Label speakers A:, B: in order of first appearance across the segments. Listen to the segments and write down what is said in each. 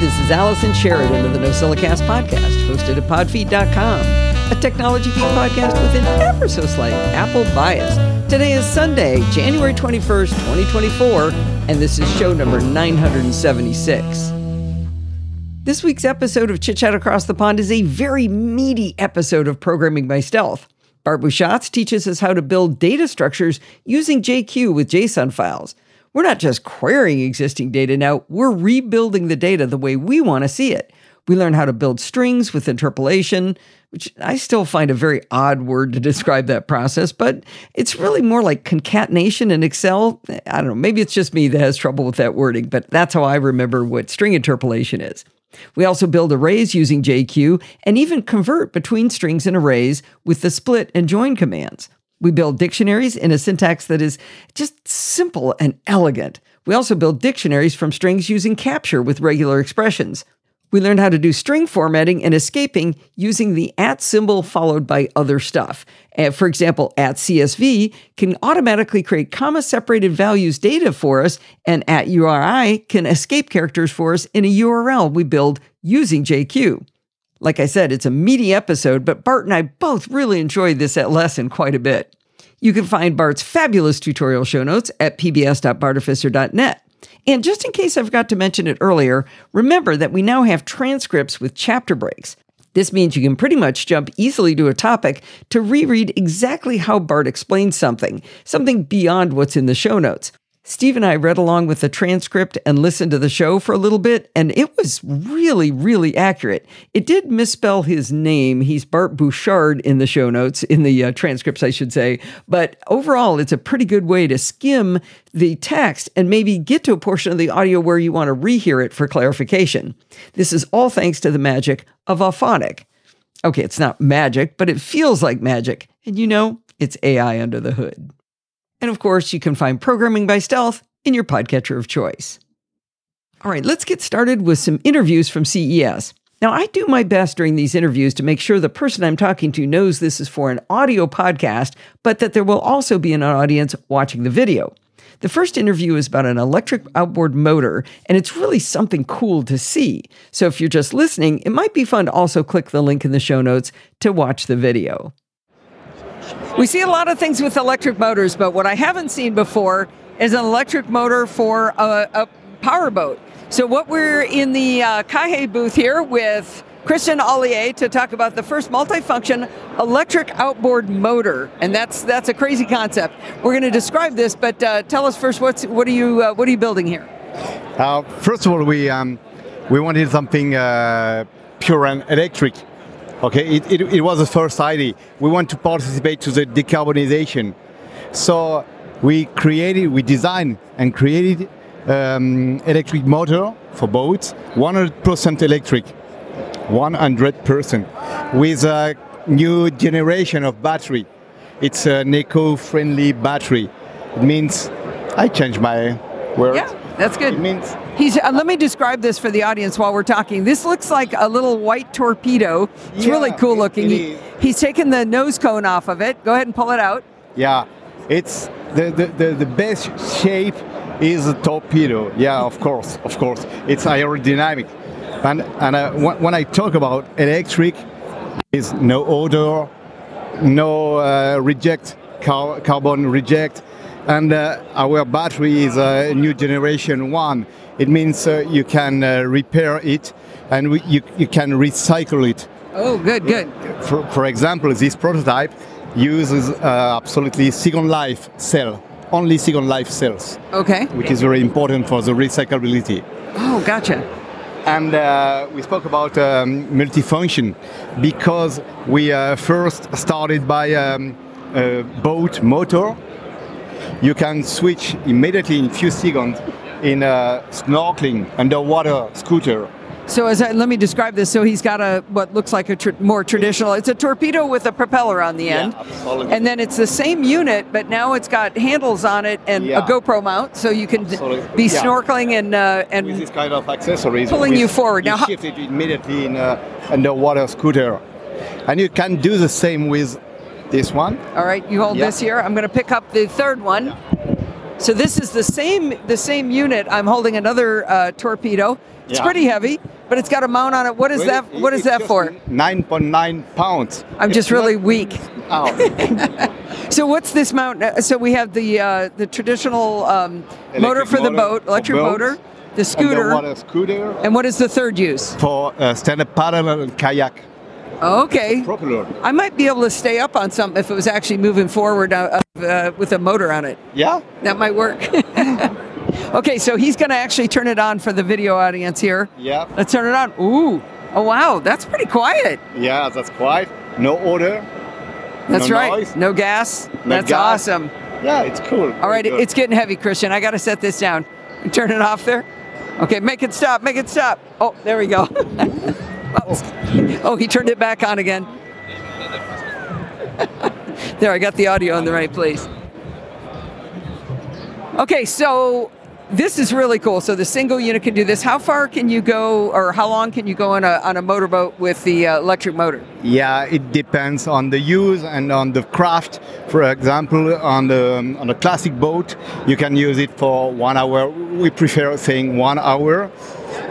A: this is Allison Sheridan of the NosillaCast podcast, hosted at podfeet.com, a technology geek podcast with an ever so slight Apple bias. Today is Sunday, January 21st, 2024, and this is show number 976. This week's episode of Chit Chat Across the Pond is a very meaty episode of Programming by Stealth. Bart Busschots teaches us how to build data structures using JQ with JSON files. We're not just querying existing data now, we're rebuilding the data the way we want to see it. We learn how to build strings with interpolation, which I still find a very odd word to describe that process, but it's really more like concatenation in Excel. I don't know, maybe it's just me that has trouble with that wording, but that's how I remember what string interpolation is. We also build arrays using JQ and even convert between strings and arrays with the split and join commands. We build dictionaries in a syntax that is just simple and elegant. We also build dictionaries from strings using capture with regular expressions. We learned how to do string formatting and escaping using the at symbol followed by other stuff. Uh, for example, at CSV can automatically create comma separated values data for us, and at URI can escape characters for us in a URL we build using JQ. Like I said, it's a meaty episode, but Bart and I both really enjoyed this lesson quite a bit. You can find Bart's fabulous tutorial show notes at pbs.bartificer.net. And just in case I forgot to mention it earlier, remember that we now have transcripts with chapter breaks. This means you can pretty much jump easily to a topic to reread exactly how Bart explains something, something beyond what's in the show notes. Steve and I read along with the transcript and listened to the show for a little bit, and it was really, really accurate. It did misspell his name. He's Bart Bouchard in the show notes, in the uh, transcripts, I should say. But overall, it's a pretty good way to skim the text and maybe get to a portion of the audio where you want to rehear it for clarification. This is all thanks to the magic of Auphonic. Okay, it's not magic, but it feels like magic. And you know, it's AI under the hood. And of course, you can find Programming by Stealth in your podcatcher of choice. All right, let's get started with some interviews from CES. Now, I do my best during these interviews to make sure the person I'm talking to knows this is for an audio podcast, but that there will also be an audience watching the video. The first interview is about an electric outboard motor, and it's really something cool to see. So if you're just listening, it might be fun to also click the link in the show notes to watch the video. We see a lot of things with electric motors, but what I haven't seen before is an electric motor for a, a powerboat. So, what we're in the uh, KAHE booth here with Christian Ollier to talk about the first multifunction electric outboard motor, and that's that's a crazy concept. We're going to describe this, but uh, tell us first what's what are you uh, what are you building here?
B: Uh, first of all, we um, we wanted something uh, pure and electric Okay, it, it, it, was the first idea. We want to participate to the decarbonization. So we created, we designed and created um, electric motor for boats, 100% electric, 100% with a new generation of battery. It's an eco-friendly battery. It means I changed my word.
A: Yeah, that's good.
B: It means
A: He's. Uh, let me describe this for the audience while we're talking. This looks like a little white torpedo. It's
B: yeah,
A: really cool looking.
B: It,
A: he, he's taken the nose cone off of it. Go ahead and pull it out.
B: Yeah, it's the the, the, the best shape is a torpedo. Yeah, of course, of course. It's aerodynamic, and and uh, when I talk about electric, is no odor, no uh, reject car- carbon reject, and uh, our battery is a new generation one it means uh, you can uh, repair it and we, you, you can recycle it.
A: Oh, good, good.
B: For, for example, this prototype uses uh, absolutely second life cell, only second life cells.
A: Okay.
B: Which is very important for the recyclability.
A: Oh, gotcha.
B: And uh, we spoke about um, multifunction because we uh, first started by um, a boat motor. You can switch immediately in a few seconds in a snorkeling underwater scooter.
A: So as I, let me describe this. So he's got a what looks like a tr- more traditional. It's a torpedo with a propeller on the end,
B: yeah,
A: and then it's the same unit, but now it's got handles on it and
B: yeah.
A: a GoPro mount, so you can
B: absolutely.
A: be
B: yeah.
A: snorkeling and uh, and
B: with this kind of accessories,
A: pulling
B: with,
A: you forward.
B: You
A: now,
B: shift it immediately in a underwater scooter, and you can do the same with this one.
A: All right, you hold this here. I'm going to pick up the third one. So this is the same the same unit. I'm holding another uh, torpedo. It's
B: Yeah.
A: pretty heavy, but it's got a mount on it. What is that? What is that for?
B: 9.9 pounds.
A: I'm just really weak.
B: Oh,
A: So what's this mount? uh, So we have the uh, the traditional um, motor for the boat, electric
B: boats,
A: motor, the scooter,
B: Underwater scooter
A: and what is the third use?
B: for uh, stand-up paddle and kayak.
A: Okay.
B: Propeller.
A: I might be able to stay up on something if it was actually moving forward uh, uh, with a motor on it.
B: Yeah.
A: That might work. okay, so he's going to actually turn it on for the video audience here.
B: Yeah.
A: Let's turn it on. Ooh. Oh, wow. That's pretty quiet.
B: Yeah, that's quiet. No odor.
A: That's
B: No
A: right.
B: noise.
A: No gas.
B: No
A: That's
B: gas.
A: awesome.
B: Yeah, it's cool.
A: All right, it's getting heavy, Christian. I got to set this down. Turn it off there. Okay, make it stop. Make it stop. Oh, there we go. oh. oh, he turned it back on again. there, I got the audio in the right place. Okay, so this is really cool. So the single unit can do this. How far can you go, or how long can you go on a on a motorboat with the uh, electric motor?
B: Yeah, it depends on the use and on the craft. For example, on the on a classic boat, you can use it for one hour. We prefer saying one hour.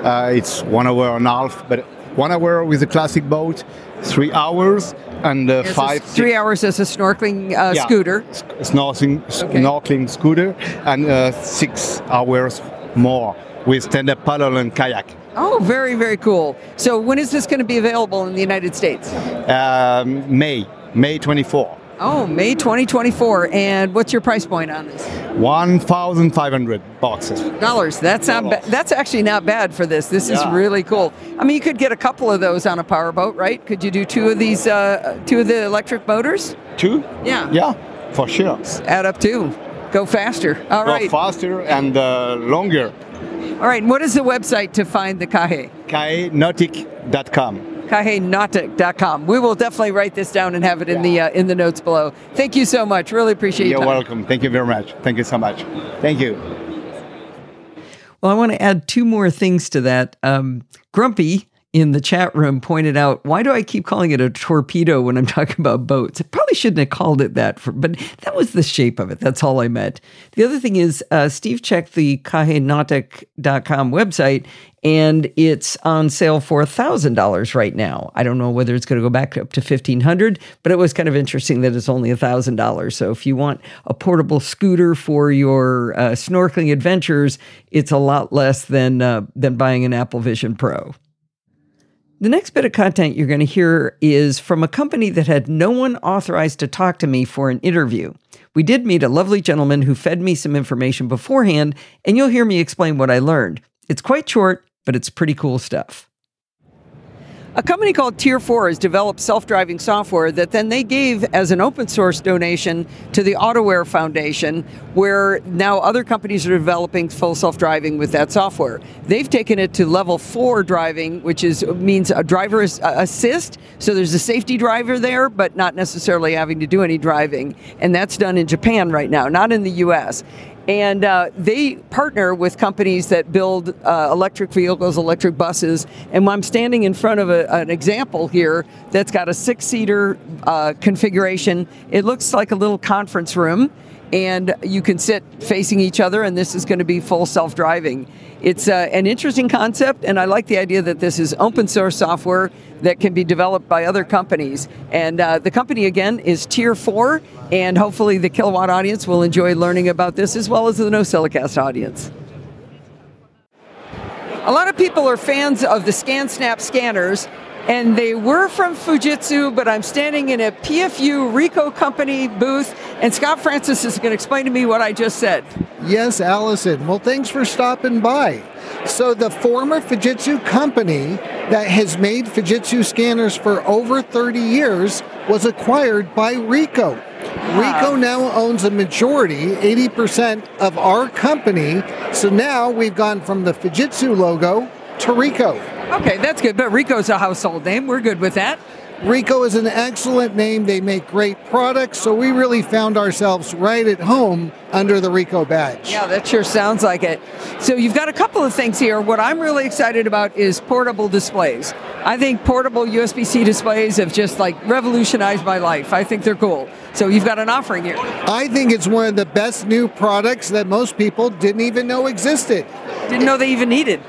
B: Uh, it's one hour and a half, but one hour with a classic boat, three hours, and uh,
A: a
B: five
A: s- three hours as a snorkeling uh,
B: yeah,
A: scooter.
B: s- snorkeling,
A: Okay.
B: snorkeling scooter, and uh, six hours more with stand-up paddle and kayak.
A: Oh, very, very cool. So, when is this going to be available in the United States?
B: Um, May, May 24.
A: Oh, May 2024. And what's your price point on this?
B: 1,500 boxes.
A: Dollars. That's not. Ba- that's actually not bad for this. This is really cool. I mean, you could get a couple of those on a powerboat, right? Could you do two of these, uh, two of the electric motors?
B: Two?
A: Yeah.
B: Yeah, for sure.
A: Add up two. Go faster. All
B: Go
A: right.
B: faster and uh, longer.
A: All right. What is the website to find the Kahe?
B: kahenautic.com.
A: KaheNautic.com. We will definitely write this down and have it in the uh, in the notes below. Thank you so much. Really appreciate
B: it.
A: You're time.
B: welcome. Thank you very much. Thank you so much. Thank you.
A: Well, I want to add two more things to that. Um, Grumpy in the chat room pointed out, why do I keep calling it a torpedo when I'm talking about boats? I probably shouldn't have called it that, for, but that was the shape of it. That's all I meant. The other thing is, uh, Steve checked the kahenautic.com website and it's on sale for $1,000 right now. I don't know whether it's going to go back up to 1500 but it was kind of interesting that it's only $1,000. So if you want a portable scooter for your uh, snorkeling adventures, it's a lot less than, uh, than buying an Apple Vision Pro. The next bit of content you're going to hear is from a company that had no one authorized to talk to me for an interview. We did meet a lovely gentleman who fed me some information beforehand, and you'll hear me explain what I learned. It's quite short, but it's pretty cool stuff. A company called Tier 4 has developed self driving software that then they gave as an open source donation to the AutoWare Foundation, where now other companies are developing full self driving with that software. They've taken it to level 4 driving, which is means a driver assist. So there's a safety driver there, but not necessarily having to do any driving. And that's done in Japan right now, not in the US and uh, they partner with companies that build uh, electric vehicles, electric buses. And I'm standing in front of a, an example here that's got a six-seater uh, configuration. It looks like a little conference room, and you can sit facing each other. And this is going to be full self-driving. It's uh, an interesting concept, and I like the idea that this is open source software that can be developed by other companies. And uh, the company again is Tier Four, and hopefully the Kilowatt audience will enjoy learning about this as well as the NosillaCast audience. A lot of people are fans of the ScanSnap scanners, and they were from Fujitsu, but I'm standing in a PFU Ricoh company booth, and Scott Francis is going to explain to me what I just said.
C: Yes, Allison. Well, thanks for stopping by. So, the former Fujitsu company that has made Fujitsu scanners for over 30 years was acquired by Ricoh. Ah. Ricoh now owns a majority, 80% of our company. So now we've gone from the Fujitsu logo to Ricoh.
A: Okay, that's good, but Ricoh's a household name. We're good with that.
C: Ricoh is an excellent name. They make great products. So we really found ourselves right at home under the Ricoh badge.
A: Yeah, that sure sounds like it. So you've got a couple of things here. What I'm really excited about is portable displays. I think portable USB C displays have just like revolutionized my life. I think they're cool. So you've got an offering here.
C: I think it's one of the best new products that most people didn't even know existed.
A: Didn't know they even needed.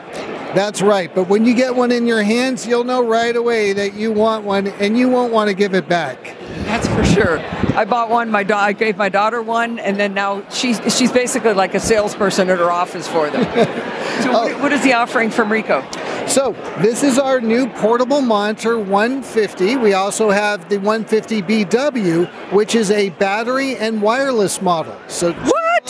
C: That's right. But when you get one in your hands, you'll know right away that you want one and you won't want to give it back.
A: That's for sure. I bought one. My da- I gave my daughter one, and then now she's she's basically like a salesperson at her office for them. so, what, what is the offering from Ricoh?
C: So this is our new portable monitor 150. We also have the 150BW, which is a battery and wireless model. So?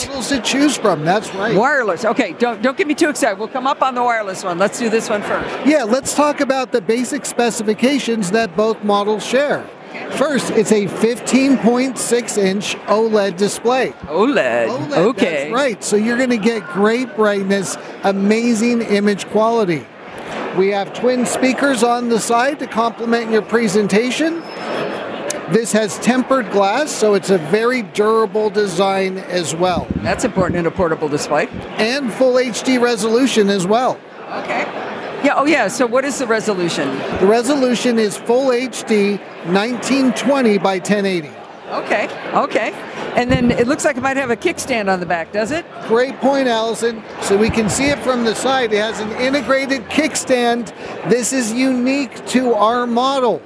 C: Models to choose from. That's right.
A: Wireless. Okay, don't don't get me too excited. We'll come up on the wireless one. Let's do this one first.
C: Yeah, let's talk about the basic specifications that both models share. First, it's a 15.6 inch OLED display.
A: OLED.
C: OLED,
A: okay.
C: That's right. So you're going to get great brightness, amazing image quality. We have twin speakers on the side to complement your presentation. This has tempered glass, so it's a very durable design as well.
A: That's important in a portable display.
C: And full HD resolution as well.
A: Okay. Yeah. Oh, yeah. So, what is the resolution?
C: The resolution is full HD 1920 by 1080.
A: Okay. Okay. And then it looks like it might have a kickstand on the back, does it?
C: Great point, Allison. So we can see it from the side. It has an integrated kickstand. This is unique to our model.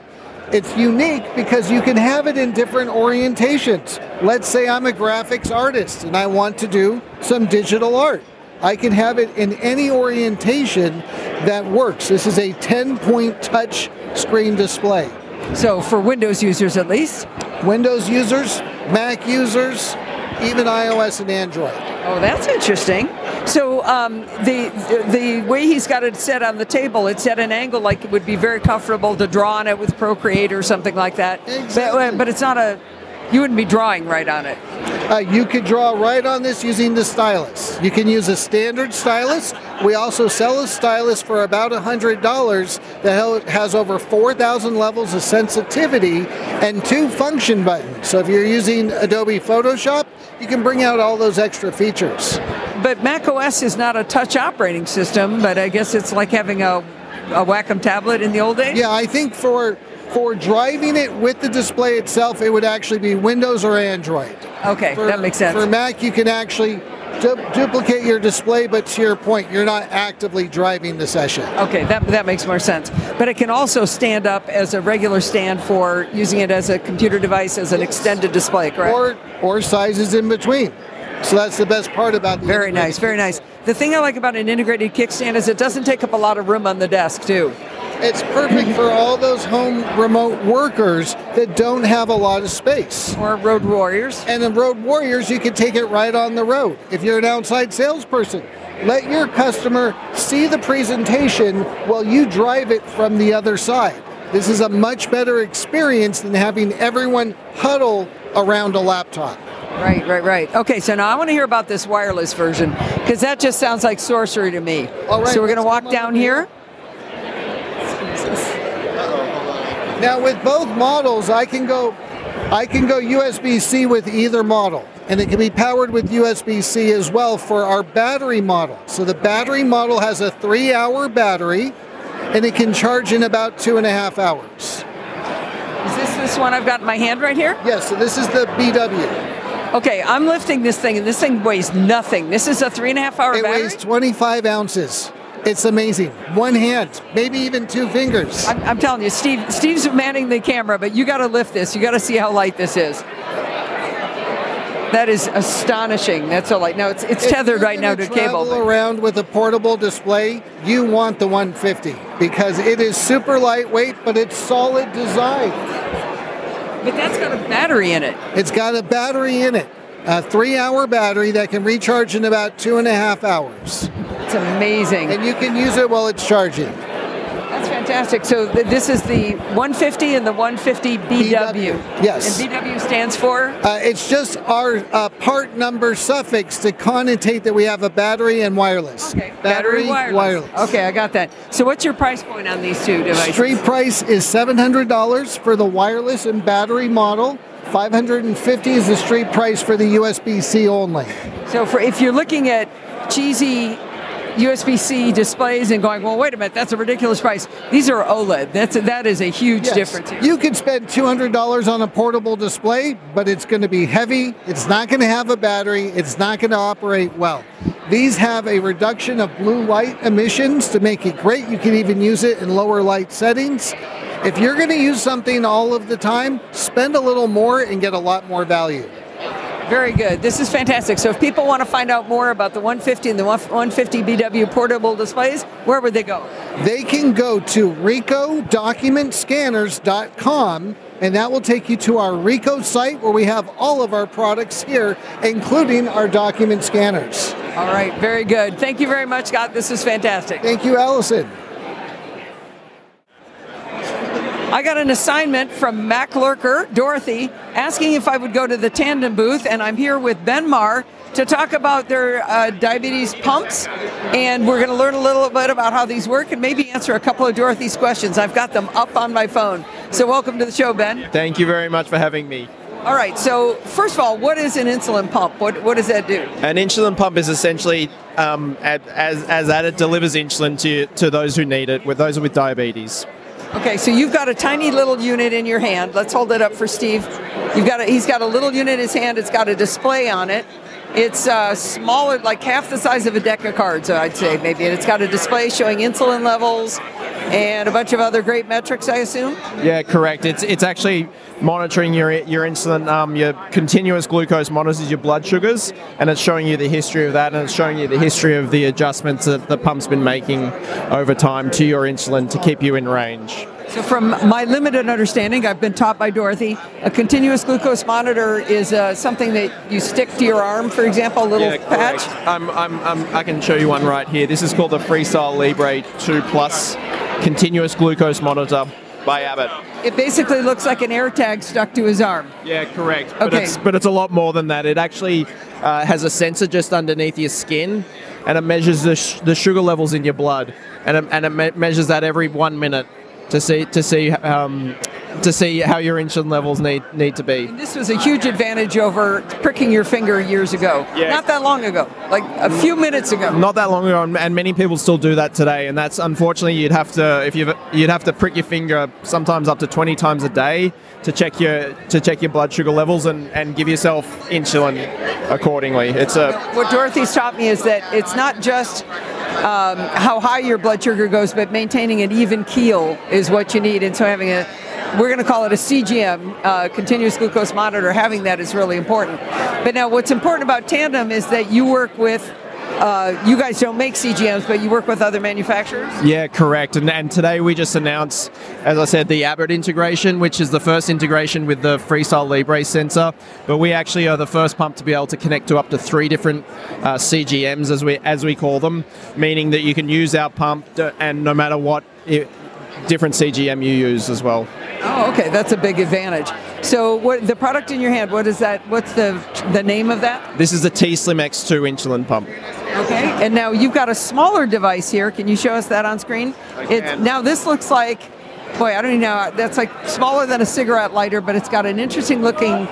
C: It's unique because you can have it in different orientations. Let's say I'm a graphics artist and I want to do some digital art. I can have it in any orientation that works. This is a 10 point touch screen display.
A: So, for Windows users at least.
C: Windows users, Mac users, even iOS and Android.
A: Oh, that's interesting. So um, the, the way he's got it set on the table, it's at an angle like it would be very comfortable to draw on it with Procreate or something like that.
C: Exactly.
A: But, but it's not a. You wouldn't be drawing right on it.
C: Uh, you could draw right on this using the stylus. You can use a standard stylus. We also sell a stylus for about $100 that has over 4,000 levels of sensitivity and two function buttons. So if you're using Adobe Photoshop, you can bring out all those extra features.
A: But Mac OS is not a touch operating system, but I guess it's like having a, a Wacom tablet in the old days.
C: Yeah, I think for for driving it with the display itself, it would actually be Windows or Android.
A: Okay,
C: For-
A: that makes sense.
C: For Mac, you can actually du- duplicate your display, but to your point, you're not actively driving the session.
A: Okay, that, that makes more sense. But it can also stand up as a regular stand for using it as a computer device as an extended display, correct?
C: Or or sizes in between. So that's the best part about the
A: Very nice, very nice. The thing I like about an integrated kickstand is it doesn't take up a lot of room on the desk, too.
C: It's perfect for all those home remote workers that don't have a lot of space.
A: Or road warriors.
C: And in Road Warriors, you can take it right on the road. If you're an outside salesperson, let your customer see the presentation while you drive it from the other side. This is a much better experience than having everyone huddle around a laptop.
A: Right, right, right. Okay, so now I want to hear about this wireless version because that just sounds like sorcery to me.
C: All right,
A: so we're going to walk down
C: over
A: here.
C: Now with both models, I can go I can go USB-C with either model. And it can be powered with USB-C as well for our battery model. So the battery model has a three hour battery and it can charge in about two and a half hours.
A: Is this this one I've got in my hand right here?
C: Yes, so this is the BW.
A: Okay, I'm lifting this thing and this thing weighs nothing. This is a three and a half hour
C: It
A: battery.
C: weighs 25 ounces. It's amazing. One hand, maybe even two fingers.
A: I'm, I'm telling you, Steve. Steve's manning the camera, but you got to lift this. You got to see how light this is. That is astonishing. That's so light. No, it's it's
C: If
A: tethered right now to
C: gonna
A: cable.
C: Travel around with a portable display, you want the 150 because it is super lightweight, but it's solid design.
A: But that's got a battery in it.
C: It's got a battery in it, a three-hour battery that can recharge in about two and a half hours,
A: It's amazing.
C: and you can use it while it's charging.
A: That's fantastic. So th- this is the 150 and the 150 BW.
C: Yes.
A: And BW stands for.
C: Uh, it's just our uh, part number suffix to connotate that we have a battery and wireless.
A: Okay.
C: Battery,
A: wireless. Okay, I got that. So what's your price point on these two devices?
C: Street price is $700 for the wireless and battery model. 550 is the street price for the USB-C only.
A: So for if you're looking at cheesy USB-C displays and going, well, wait a minute, that's a ridiculous price. These are OLED. That's a, that is a huge
C: Yes.
A: difference.
C: You could spend $200 on a portable display, but it's going to be heavy. It's not going to have a battery. It's not going to operate well. These have a reduction of blue light emissions to make it great. You can even use it in lower light settings. If you're going to use something all of the time, spend a little more and get a lot more value.
A: Very good. This is fantastic. So if people want to find out more about the 150 and the 150 BW portable displays, where would they go?
C: They can go to RicohDocumentScanners.com and that will take you to our Ricoh site where we have all of our products here, including our document scanners.
A: All right, very good. Thank you very much, Scott. This is fantastic.
C: Thank you, Allison.
A: I got an assignment from Mac Lurker, Dorothy, asking if I would go to the Tandem booth, and I'm here with Ben Marr to talk about their uh, diabetes pumps, and we're going to learn a little bit about how these work and maybe answer a couple of Dorothy's questions. I've got them up on my phone. So welcome to the show, Ben.
D: Thank you very much for having me.
A: All right, so first of all, what is an insulin pump? What, what does that do?
D: An insulin pump is essentially um, as as that it delivers insulin to to those who need it, with those with diabetes.
A: Okay, so you've got a tiny little unit in your hand. Let's hold it up for Steve. You've got a, he's got a little unit in his hand. It's got a display on it. It's uh, smaller, like half the size of a deck of cards, I'd say maybe. And it's got a display showing insulin levels and a bunch of other great metrics, I assume.
D: Yeah, correct. It's it's actually monitoring your your insulin, um, your continuous glucose monitors your blood sugars, and it's showing you the history of that, and it's showing you the history of the adjustments that the pump's been making over time to your insulin to keep you in range.
A: So, from my limited understanding, I've been taught by Dorothy, a continuous glucose monitor is uh, something that you stick to your arm, for example, a little
D: Yeah,
A: patch.
D: I'm, I'm, I'm, I can show you one right here. This is called the Freestyle Libre 2 Plus continuous glucose monitor by Abbott.
A: It basically looks like an air tag stuck to his arm.
D: Yeah, correct. But,
A: Okay.
D: it's, but it's a lot more than that. It actually uh, has a sensor just underneath your skin, and it measures the, sh- the sugar levels in your blood, and it, and it me- measures that every one minute to see to see um, to see how your insulin levels need need to be.
A: This was a huge advantage over pricking your finger years ago.
D: Yeah.
A: Not that long ago, like a few minutes ago.
D: Not that long ago, and- and many people still do that today. And that's unfortunately you'd have to if you you'd have to prick your finger sometimes up to 20 times a day to check your to check your blood sugar levels and, and give yourself insulin accordingly. It's a
A: What Dorothy's taught me is that it's not just um, how high your blood sugar goes, but maintaining an even keel is what you need. And so having a, we're going to call it a CGM, uh, continuous glucose monitor, having that is really important. But now what's important about Tandem is that you work with, uh, you guys don't make CGMs, but you work with other manufacturers.
D: Yeah, correct. And, and today we just announced, as I said, the Abbott integration, which is the first integration with the Freestyle Libre sensor. But we actually are the first pump to be able to connect to up to three different uh, CGMs, as we as we call them, meaning that you can use our pump, to, and no matter what. i different CGM you use as well.
A: Oh, okay, that's a big advantage. So, what the product in your hand? What is that? What's the the name of that?
D: This is the T Slim X2 insulin pump.
A: Okay, and now you've got a smaller device here. Can you show us that on screen? It's
D: can.
A: now this looks like, boy, I don't even know. That's like smaller than a cigarette lighter, but it's got an interesting looking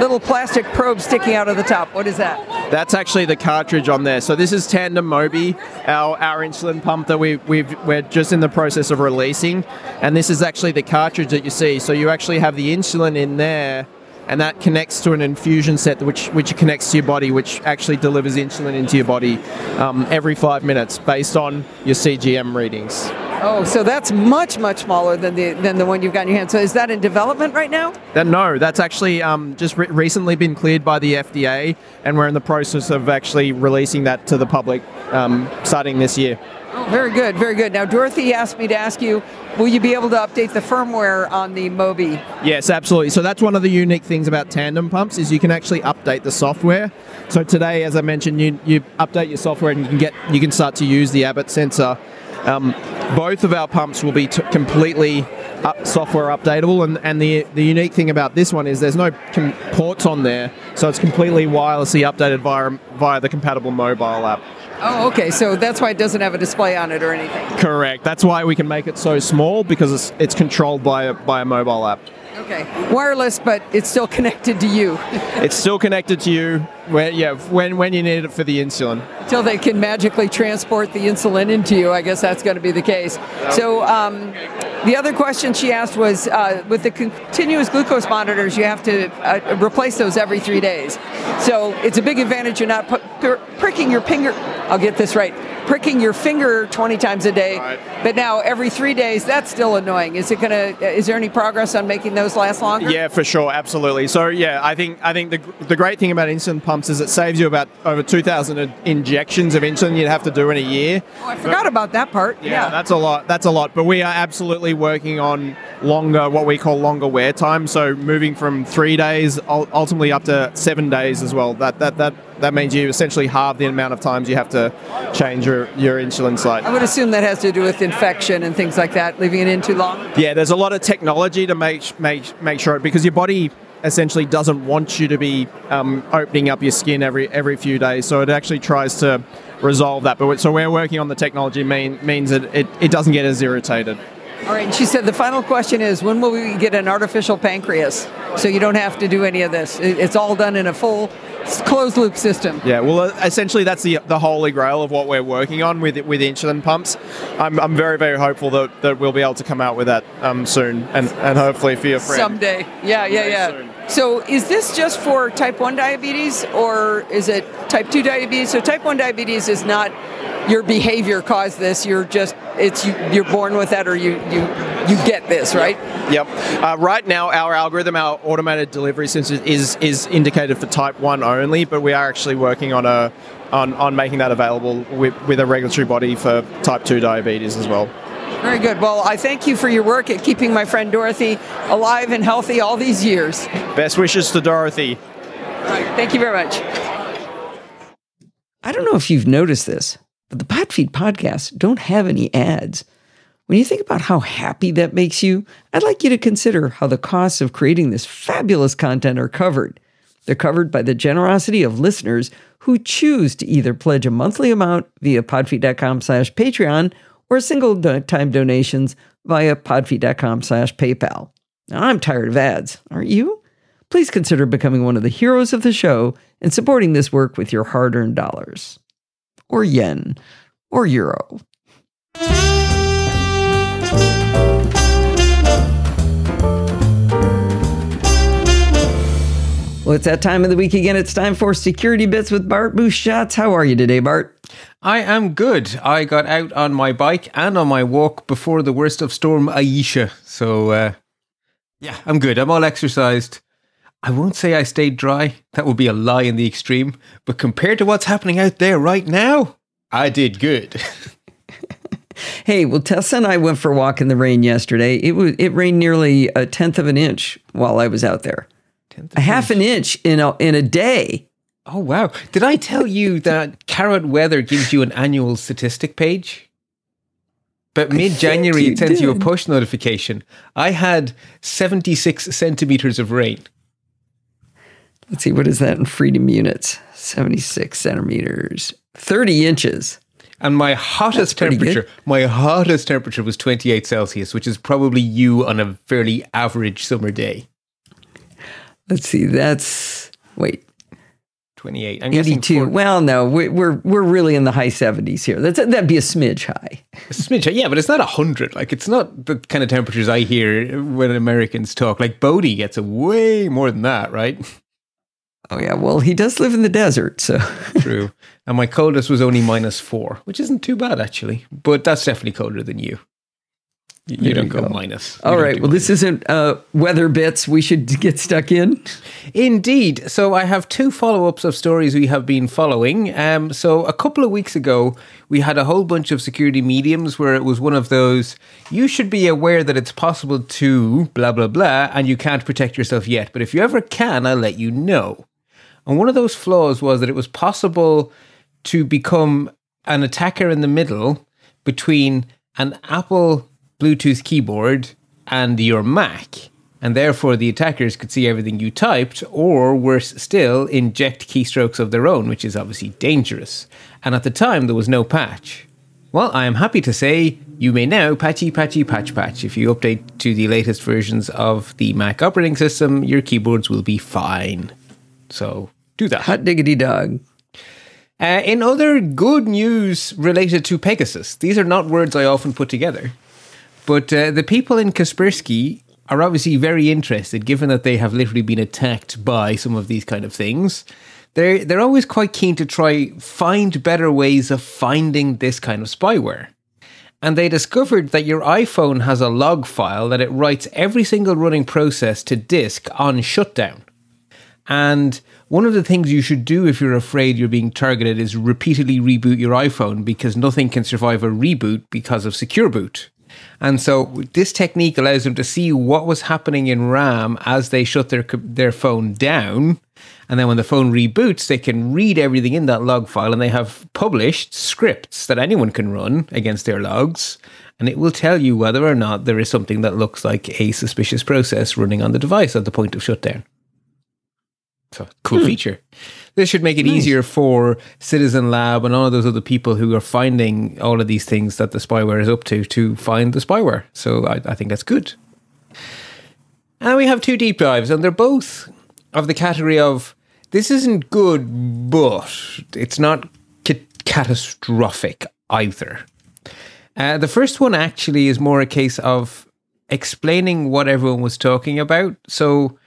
A: little plastic probe sticking out of the top. What is that?
D: That's actually the cartridge on there. So this is Tandem Mobi, our, our insulin pump that we, we've, we're just in the process of releasing. And this is actually the cartridge that you see. So you actually have the insulin in there, and that connects to an infusion set which, which connects to your body, which actually delivers insulin into your body um, every five minutes based on your CGM readings.
A: Oh, so that's much much smaller than the than the one you've got in your hand. So is that in development right now?
D: That, no, that's actually um, just re- recently been cleared by the FDA, and we're in the process of actually releasing that to the public um, starting this year.
A: Oh, very good, very good. Now, Dorothy asked me to ask you, will you be able to update the firmware on the Mobi?
D: Yes, absolutely. So that's one of the unique things about tandem pumps is you can actually update the software. So today, as I mentioned, you, you update your software and you can get you can start to use the Abbott sensor. Um, both of our pumps will be t- completely up, software updatable, and, and the the unique thing about this one is there's no com- ports on there, so it's completely wirelessly updated via via the compatible mobile app.
A: Oh, okay. So that's why it doesn't have a display on it or anything.
D: Correct. That's why we can make it so small because it's, it's controlled by a, by a mobile app.
A: Okay. Wireless, but it's still connected to you
D: It's still connected to you when yeah when when you need it for the insulin.
A: until they can magically transport the insulin into you. I guess that's going to be the case. So, um, the other question she asked was uh, with the continuous glucose monitors, you have to uh, replace those every three days. So, it's a big advantage you're not pu- pr- pricking your finger. I'll get this right. Pricking your finger 20 times a day,
D: Right.
A: but now every three days, that's still annoying. Is it gonna? Is there any progress on making those last longer?
D: Yeah, for sure, absolutely. So yeah, I think I think the, the great thing about insulin pumps is it saves you about over two thousand injections of insulin you'd have to do in a year.
A: Oh, I forgot about that part.
D: Yeah, that's a lot. That's a lot. But we are absolutely working on longer, what we call longer wear time. So moving from three days, ultimately up to seven days as well. That that that that means you essentially halve the amount of times you have to change your your insulin site.
A: I would assume that has to do with infection and things like that, leaving it in too long.
D: Yeah, there's a lot of technology to make make make sure because your body essentially doesn't want you to be um, opening up your skin every every few days. So it actually tries to resolve that. But so we're working on the technology mean, means that it, it doesn't get as irritated.
A: All right, and she said the final question is when will we get an artificial pancreas so you don't have to do any of this? It's all done in a full closed loop system.
D: Yeah, well, uh, essentially that's the the holy grail of what we're working on with with insulin pumps. I'm, I'm very very hopeful that, that we'll be able to come out with that um, soon, and, and hopefully for your friend.
A: Someday. Yeah, yeah, yeah.
D: soon.
A: So is this just for type 1 diabetes or is it type 2 diabetes? So type 1 diabetes is not your behavior caused this. You're just it's you, you're born with that or you you you get this, right?
D: Yep. Uh, right now, our algorithm, our automated delivery system, is is indicated for Type One only, but we are actually working on a on, on making that available with, with a regulatory body for Type Two diabetes as well.
A: Very good. Well, I thank you for your work at keeping my friend Dorothy alive and healthy all these years.
D: Best wishes to Dorothy.
A: All right, thank you very much.
E: I don't know if you've noticed this, but the Podfeet podcasts don't have any ads. When you think about how happy that makes you, I'd like you to consider how the costs of creating this fabulous content are covered. They're covered by the generosity of listeners who choose to either pledge a monthly amount via podfeet.com slash Patreon or single time donations via podfeet.com slash PayPal. Now, I'm tired of ads, aren't you? Please consider becoming one of the heroes of the show and supporting this work with your hard earned dollars or yen or euro. Well, it's that time of the week again. It's time for Security Bits with Bart Busschots. How are you today, Bart?
F: I am good. I got out on my bike and on my walk before the worst of Storm Aisha. So, uh, yeah, I'm good. I'm all exercised. I won't say I stayed dry. That would be a lie in the extreme. But compared to what's happening out there right now, I did good.
E: Hey, well, Tessa and I went for a walk in the rain yesterday. It was it rained nearly a tenth of an inch while I was out there. A half an inch in a in a day.
F: Oh, wow. Did I tell you that Carrot Weather gives you an annual statistic page? But mid January, it sends you a push notification. I had 76 centimeters of rain.
E: Let's see, what is that in freedom units? Seventy six centimeters, thirty inches.
F: And my hottest
E: pretty good.
F: temperature, my hottest temperature was 28 Celsius, which is probably you on a fairly average summer day.
E: Let's see, that's wait,
F: 28. I'm guessing
E: eighty two.
F: for-
E: Well, no, we, we're we're really in the high seventies here. That's that'd be a smidge high.
F: a smidge. high, Yeah, but it's not 100. Like, it's not the kind of temperatures I hear when Americans talk. Like, Bodie gets a way more than that, right?
E: Oh yeah, well he does live in the desert, so
F: True. And my coldest was only minus four, which isn't too bad, actually. But that's definitely colder than you. You, you don't
E: you
F: go,
E: go.
F: minus. You
E: all right.
F: do
E: Well, this isn't uh, weather bits. We should get stuck in.
F: Indeed. So I have two follow ups of stories we have been following. Um, so a couple of weeks ago, we had a whole bunch of security mediums where it was one of those you should be aware that it's possible to blah, blah, blah, and you can't protect yourself yet. But if you ever can, I'll let you know. And one of those flaws was that it was possible to become an attacker in the middle between an Apple Bluetooth keyboard and your Mac. And therefore, the attackers could see everything you typed, or worse still, inject keystrokes of their own, which is obviously dangerous. And at the time, there was no patch. Well, I am happy to say you may now patchy patchy patch patch. If you update to the latest versions of the Mac operating system, your keyboards will be fine. So do that.
E: Hot diggity dog.
F: Uh, in other good news related to Pegasus, these are not words I often put together, but uh, the people in Kaspersky are obviously very interested, given that they have literally been attacked by some of these kind of things. They're they're always quite keen to try find better ways of finding this kind of spyware. And they discovered that your iPhone has a log file that it writes every single running process to disk on shutdown. And one of the things you should do if you're afraid you're being targeted is repeatedly reboot your iPhone because nothing can survive a reboot because of secure boot. And so this technique allows them to see what was happening in RAM as they shut their their phone down, and then when the phone reboots, they can read everything in that log file, and they have published scripts that anyone can run against their logs, and it will tell you whether or not there is something that looks like a suspicious process running on the device at the point of shutdown. So cool hmm. feature. This should make it nice. easier for Citizen Lab and all of those other people who are finding all of these things that the spyware is up to to find the spyware. So I, I think that's good. And we have two deep dives, and they're both of the category of this isn't good, but it's not ca- catastrophic either. Uh, the first one actually is more a case of explaining what everyone was talking about. So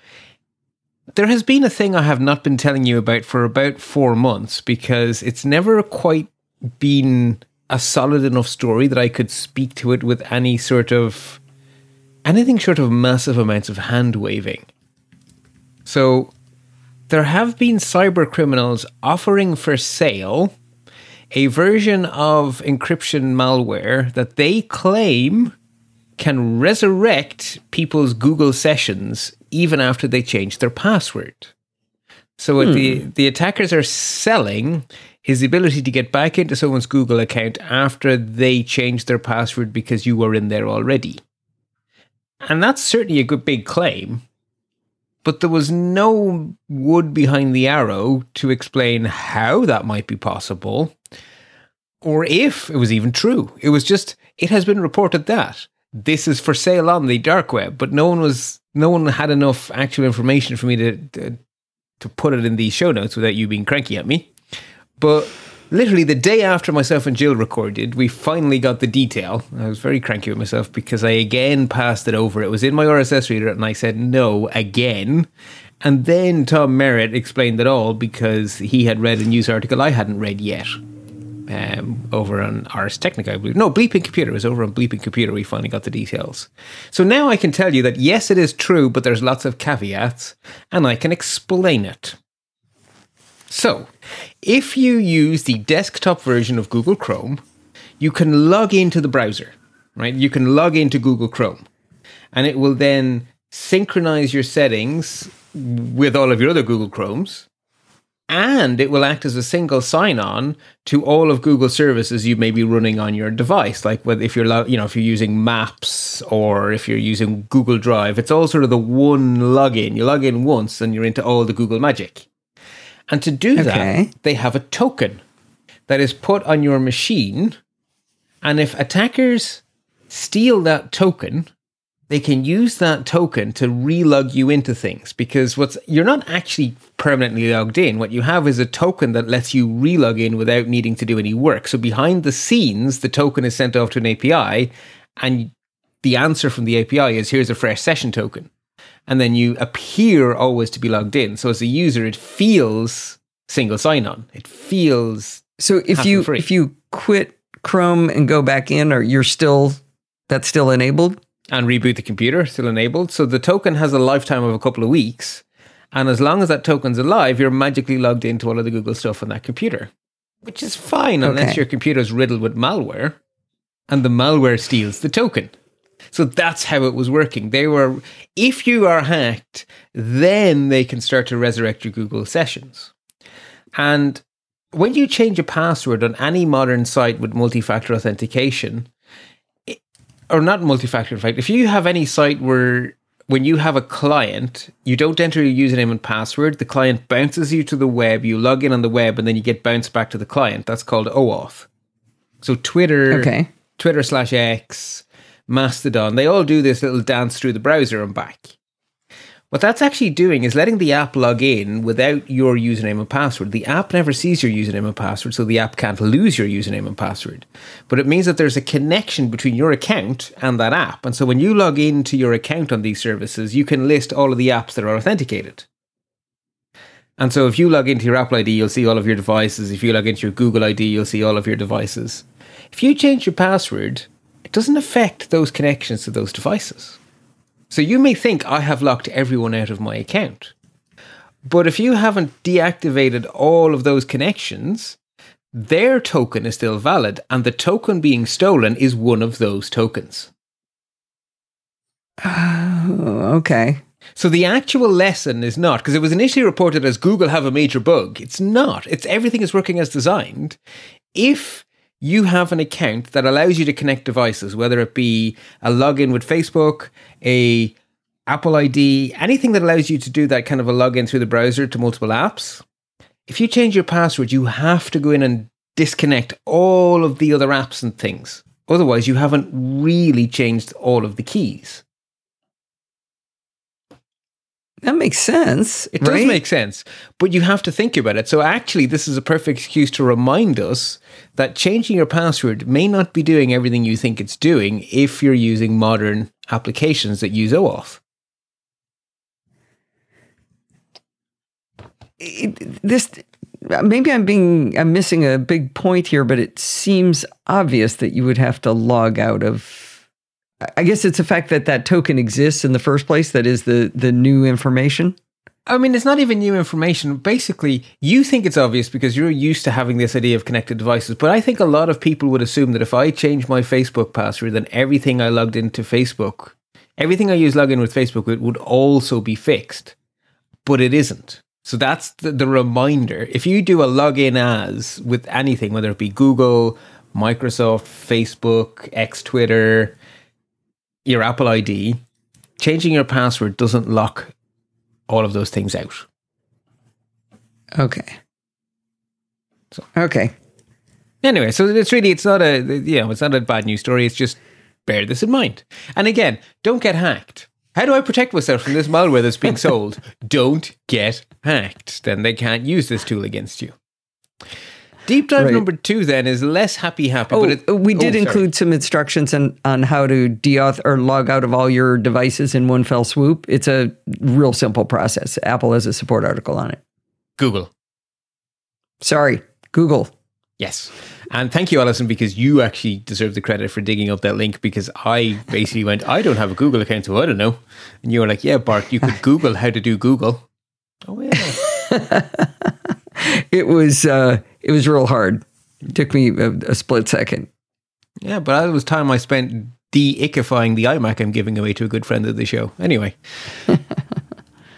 F: there has been a thing I have not been telling you about for about four months because it's never quite been a solid enough story that I could speak to it with any sort of anything short of massive amounts of hand waving. So there have been cyber criminals offering for sale a version of encryption malware that they claim can resurrect people's Google sessions even after they change their password. So what hmm. the, the attackers are selling is the ability to get back into someone's Google account after they change their password because you were in there already. And that's certainly a good big claim. But there was no wood behind the arrow to explain how that might be possible or if it was even true. It was just, it has been reported that this is for sale on the dark web, but no one was no one had enough actual information for me to, to to put it in the show notes without you being cranky at me. But literally the day after myself and Jill recorded, we finally got the detail. I was very cranky with myself because I again passed it over. It was in my RSS reader and I said no again. And then Tom Merritt explained it all because he had read a news article I hadn't read yet um, over on Ars Technica, I believe. No, Bleeping Computer. It was over on Bleeping Computer we finally got the details. So now I can tell you that yes, it is true, but there's lots of caveats, and I can explain it. So, if you use the desktop version of Google Chrome, you can log into the browser, right? You can log into Google Chrome, and it will then synchronize your settings with all of your other Google Chromes and it will act as a single sign-on to all of Google services you may be running on your device. Like whether if you're you know if you're using Maps or if you're using Google Drive, it's all sort of the one login. You log in once and you're into all the Google magic. And to do okay. that, they have a token that is put on your machine, and if attackers steal that token they can use that token to relog you into things because what's you're not actually permanently logged in. What you have is a token that lets you relog in without needing to do any work. So behind the scenes, the token is sent off to an API, and the answer from the API is here's a fresh session token. And then you appear always to be logged in. So as a user, it feels single sign on. It feels
E: so if you free. if you quit Chrome and go back in, or you're still that's still enabled
F: and reboot the computer, still enabled. So the token has a lifetime of a couple of weeks. And as long as that token's alive, you're magically logged into all of the Google stuff on that computer, which is fine okay. unless your computer is riddled with malware and the malware steals the token. So that's how it was working. They were, if you are hacked, then they can start to resurrect your Google sessions. And when you change a password on any modern site with multi factor authentication, or not multi-factor in fact if you have any site where when you have a client you don't enter your username and password the client bounces you to the web you log in on the web and then you get bounced back to the client that's called oauth So Twitter,
E: Okay.
F: Twitter slash X, Mastodon, they all do this little dance through the browser and back. What that's actually doing is letting the app log in without your username and password. The app never sees your username and password, so the app can't lose your username and password. But it means that there's a connection between your account and that app. And so when you log into your account on these services, you can list all of the apps that are authenticated. And so if you log into your Apple ID, you'll see all of your devices. If you log into your Google ID, you'll see all of your devices. If you change your password, it doesn't affect those connections to those devices. So you may think I have locked everyone out of my account. But if you haven't deactivated all of those connections, their token is still valid, and the token being stolen is one of those tokens.
E: Oh, okay.
F: So the actual lesson is not because it was initially reported as Google have a major bug. It's not. It's everything is working as designed. If you have an account that allows you to connect devices, whether it be a login with Facebook, a Apple ID, anything that allows you to do that kind of a login through the browser to multiple apps. If you change your password, you have to go in and disconnect all of the other apps and things. Otherwise, you haven't really changed all of the keys.
E: That makes sense.
F: It does make sense, but you have to think about it. So, actually, this is a perfect excuse to remind us that changing your password may not be doing everything you think it's doing if you're using modern applications that use OAuth.
E: it- this maybe I'm being I'm missing a big point here, but it seems obvious that you would have to log out of. I guess it's the fact that that token exists in the first place that is the the new information.
F: I mean, it's not even new information. Basically, you think it's obvious because you're used to having this idea of connected devices. But I think a lot of people would assume that if I change my Facebook password, then everything I logged into Facebook, everything I use login with Facebook, it would also be fixed. But it isn't. So that's the, the reminder. If you do a login as with anything, whether it be Google, Microsoft, Facebook, X Twitter, your Apple ID, changing your password doesn't lock all of those things out.
E: Okay.
F: So-
E: Okay.
F: Anyway, so it's really it's not a you know it's not a bad news story. It's just bear this in mind. And again, don't get hacked. How do I protect myself from this malware that's being sold? don't get hacked. Then they can't use this tool against you. Deep dive
E: Right.
F: number two then is less happy happy.
E: Oh,
F: but it,
E: we
F: oh,
E: did
F: sorry.
E: include some instructions on, on how to deauth or log out of all your devices in one fell swoop. It's a real simple process. Apple has a support article on it.
F: Google.
E: Sorry, Google.
F: Yes. And thank you, Allison, because you actually deserve the credit for digging up that link because I basically went, I don't have a Google account, so I don't know. And you were like, yeah, Bart, you could Google how to do Google. Oh, yeah.
E: It was uh, it was real hard. It took me a, a split second.
F: yeah, but that was time I spent de-ickifying the iMac I'm giving away to a good friend of the show. Anyway.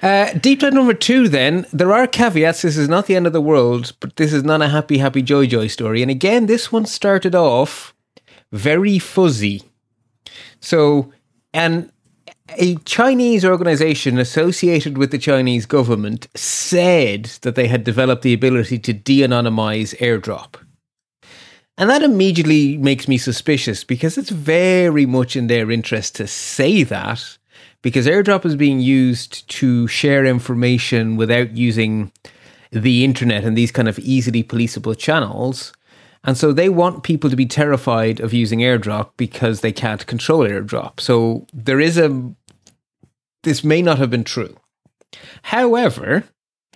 F: Uh, deep dive number two, then. There are caveats. This is not the end of the world, but this is not a happy, happy, joy, joy story. And again, this one started off very fuzzy. So, and a Chinese organization associated with the Chinese government said that they had developed the ability to de anonymize airdrop. And that immediately makes me suspicious because it's very much in their interest to say that because airdrop is being used to share information without using the internet and these kind of easily policeable channels. And so they want people to be terrified of using airdrop because they can't control airdrop. So there is a this may not have been true. However,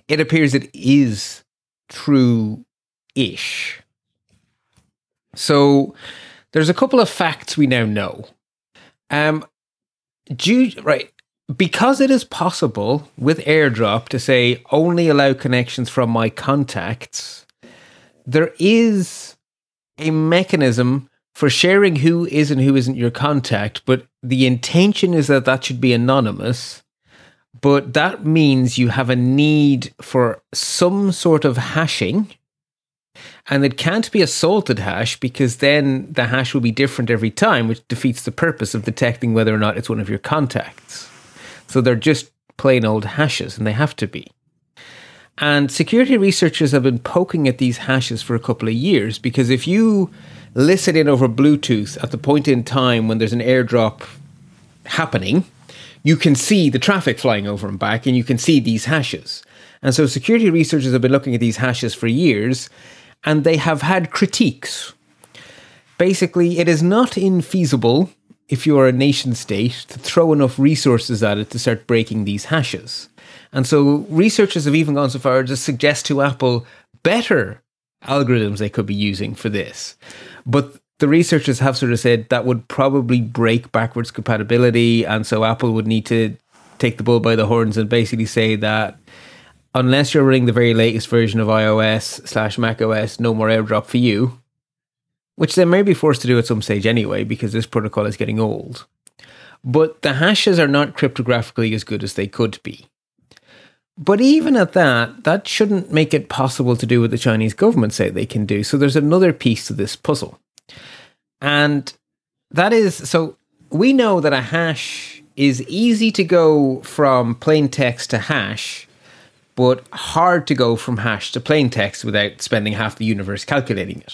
F: it appears it is true ish. So there's a couple of facts we now know. Um, due, right, because it is possible with airdrop to say only allow connections from my contacts, there is a mechanism for sharing who is and who isn't your contact, but the intention is that that should be anonymous. But that means you have a need for some sort of hashing. And it can't be a salted hash because then the hash will be different every time, which defeats the purpose of detecting whether or not it's one of your contacts. So they're just plain old hashes, and they have to be. And security researchers have been poking at these hashes for a couple of years because if you listen in over Bluetooth at the point in time when there's an airdrop happening, you can see the traffic flying over and back, and you can see these hashes. And so, security researchers have been looking at these hashes for years, and they have had critiques. Basically, it is not infeasible if you are a nation state to throw enough resources at it to start breaking these hashes. And so, researchers have even gone so far as to suggest to Apple better algorithms they could be using for this. But the researchers have sort of said that would probably break backwards compatibility. And so Apple would need to take the bull by the horns and basically say that unless you're running the very latest version of iOS slash macOS, no more airdrop for you, which they may be forced to do at some stage anyway because this protocol is getting old. But the hashes are not cryptographically as good as they could be. But even at that, that shouldn't make it possible to do what the Chinese government say they can do. So there's another piece to this puzzle. And that is so we know that a hash is easy to go from plain text to hash, but hard to go from hash to plain text without spending half the universe calculating it.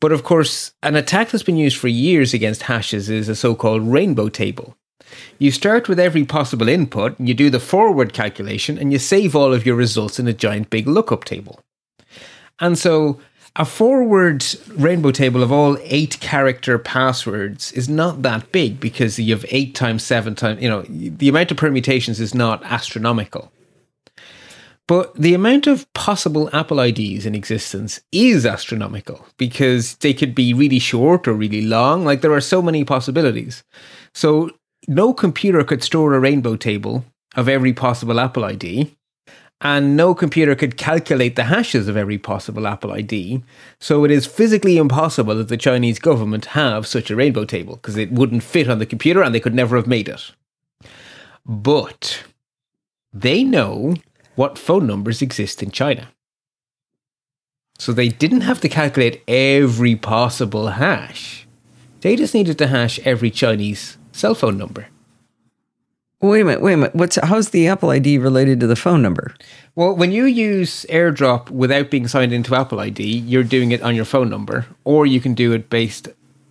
F: But of course, an attack that's been used for years against hashes is a so called rainbow table. You start with every possible input, you do the forward calculation, and you save all of your results in a giant big lookup table. And so a forward rainbow table of all eight character passwords is not that big because you have eight times seven times, you know, the amount of permutations is not astronomical. But the amount of possible Apple IDs in existence is astronomical because they could be really short or really long. Like there are so many possibilities. So no computer could store a rainbow table of every possible Apple ID and no computer could calculate the hashes of every possible Apple ID. So it is physically impossible that the Chinese government have such a rainbow table because it wouldn't fit on the computer and they could never have made it. But they know what phone numbers exist in China. So they didn't have to calculate every possible hash. They just needed to hash every Chinese cell phone number.
E: Wait a minute, wait a minute. What's how's the Apple ID related to the phone number?
F: Well, when you use AirDrop without being signed into Apple ID, you're doing it on your phone number, or you can do it based.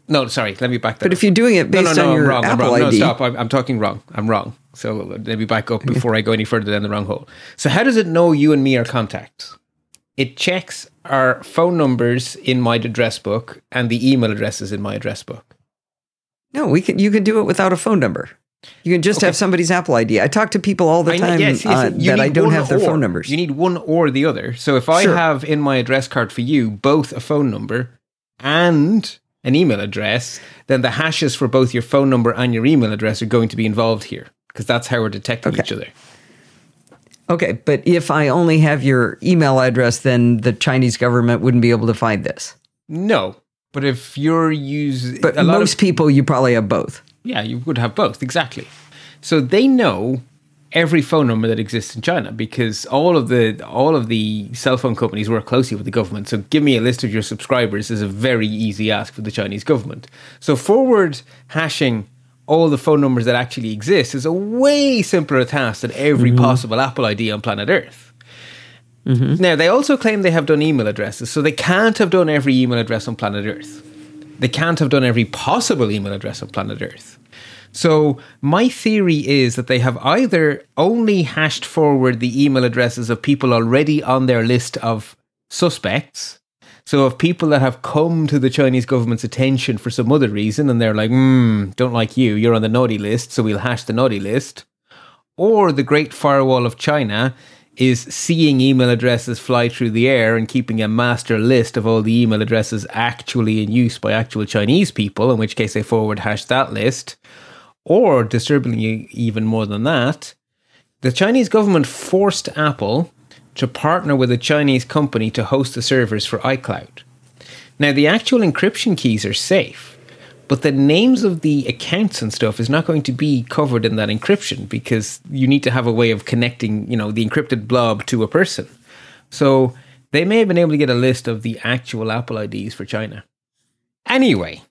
F: No, sorry, let me back that.
E: But
F: up.
E: if you're doing it based
F: no, no, no,
E: on your
F: I'm wrong,
E: Apple
F: I'm wrong.
E: ID,
F: no, stop. I'm, I'm talking wrong. I'm wrong. So let me back up before I go any further down the wrong hole. So how does it know you and me are contacts? It checks our phone numbers in my address book and the email addresses in my address book.
E: No, we can. You can do it without a phone number. You can just
F: Okay.
E: have somebody's Apple ID. I talk to people all the
F: I know-
E: time
F: yes, yes,
E: uh, that I don't have their
F: or.
E: phone numbers.
F: You need one or the other. So if I
E: Sure.
F: have in my address card for you both a phone number and an email address, then the hashes for both your phone number and your email address are going to be involved here because that's how we're detecting
E: Okay.
F: each other.
E: Okay, but if I only have your email address, then the Chinese government wouldn't be able to find this.
F: No, but if you're using
E: But
F: a lot
E: most
F: of
E: people, you probably have both.
F: yeah, you would have both exactly. So they know every phone number that exists in China because all of the all of the cell phone companies work closely with the government. So give me a list of your subscribers is a very easy ask for the Chinese government. So forward hashing all the phone numbers that actually exist is a way simpler task than every mm-hmm. possible Apple ID on planet Earth. Now they also claim they have done email addresses, so they can't have done every email address on planet Earth. They can't have done every possible email address on planet Earth. So my theory is that they have either only hashed forward the email addresses of people already on their list of suspects. So of people that have come to the Chinese government's attention for some other reason and they're like, hmm, don't like you, you're on the naughty list, so we'll hash the naughty list. Or the Great Firewall of China is seeing email addresses fly through the air and keeping a master list of all the email addresses actually in use by actual Chinese people, in which case they forward hash that list. Or, disturbingly even more than that, the Chinese government forced Apple to partner with a Chinese company to host the servers for iCloud. Now, the actual encryption keys are safe, but the names of the accounts and stuff is not going to be covered in that encryption because you need to have a way of connecting, you know, the encrypted blob to a person. So they may have been able to get a list of the actual Apple IDs for China. Anyway,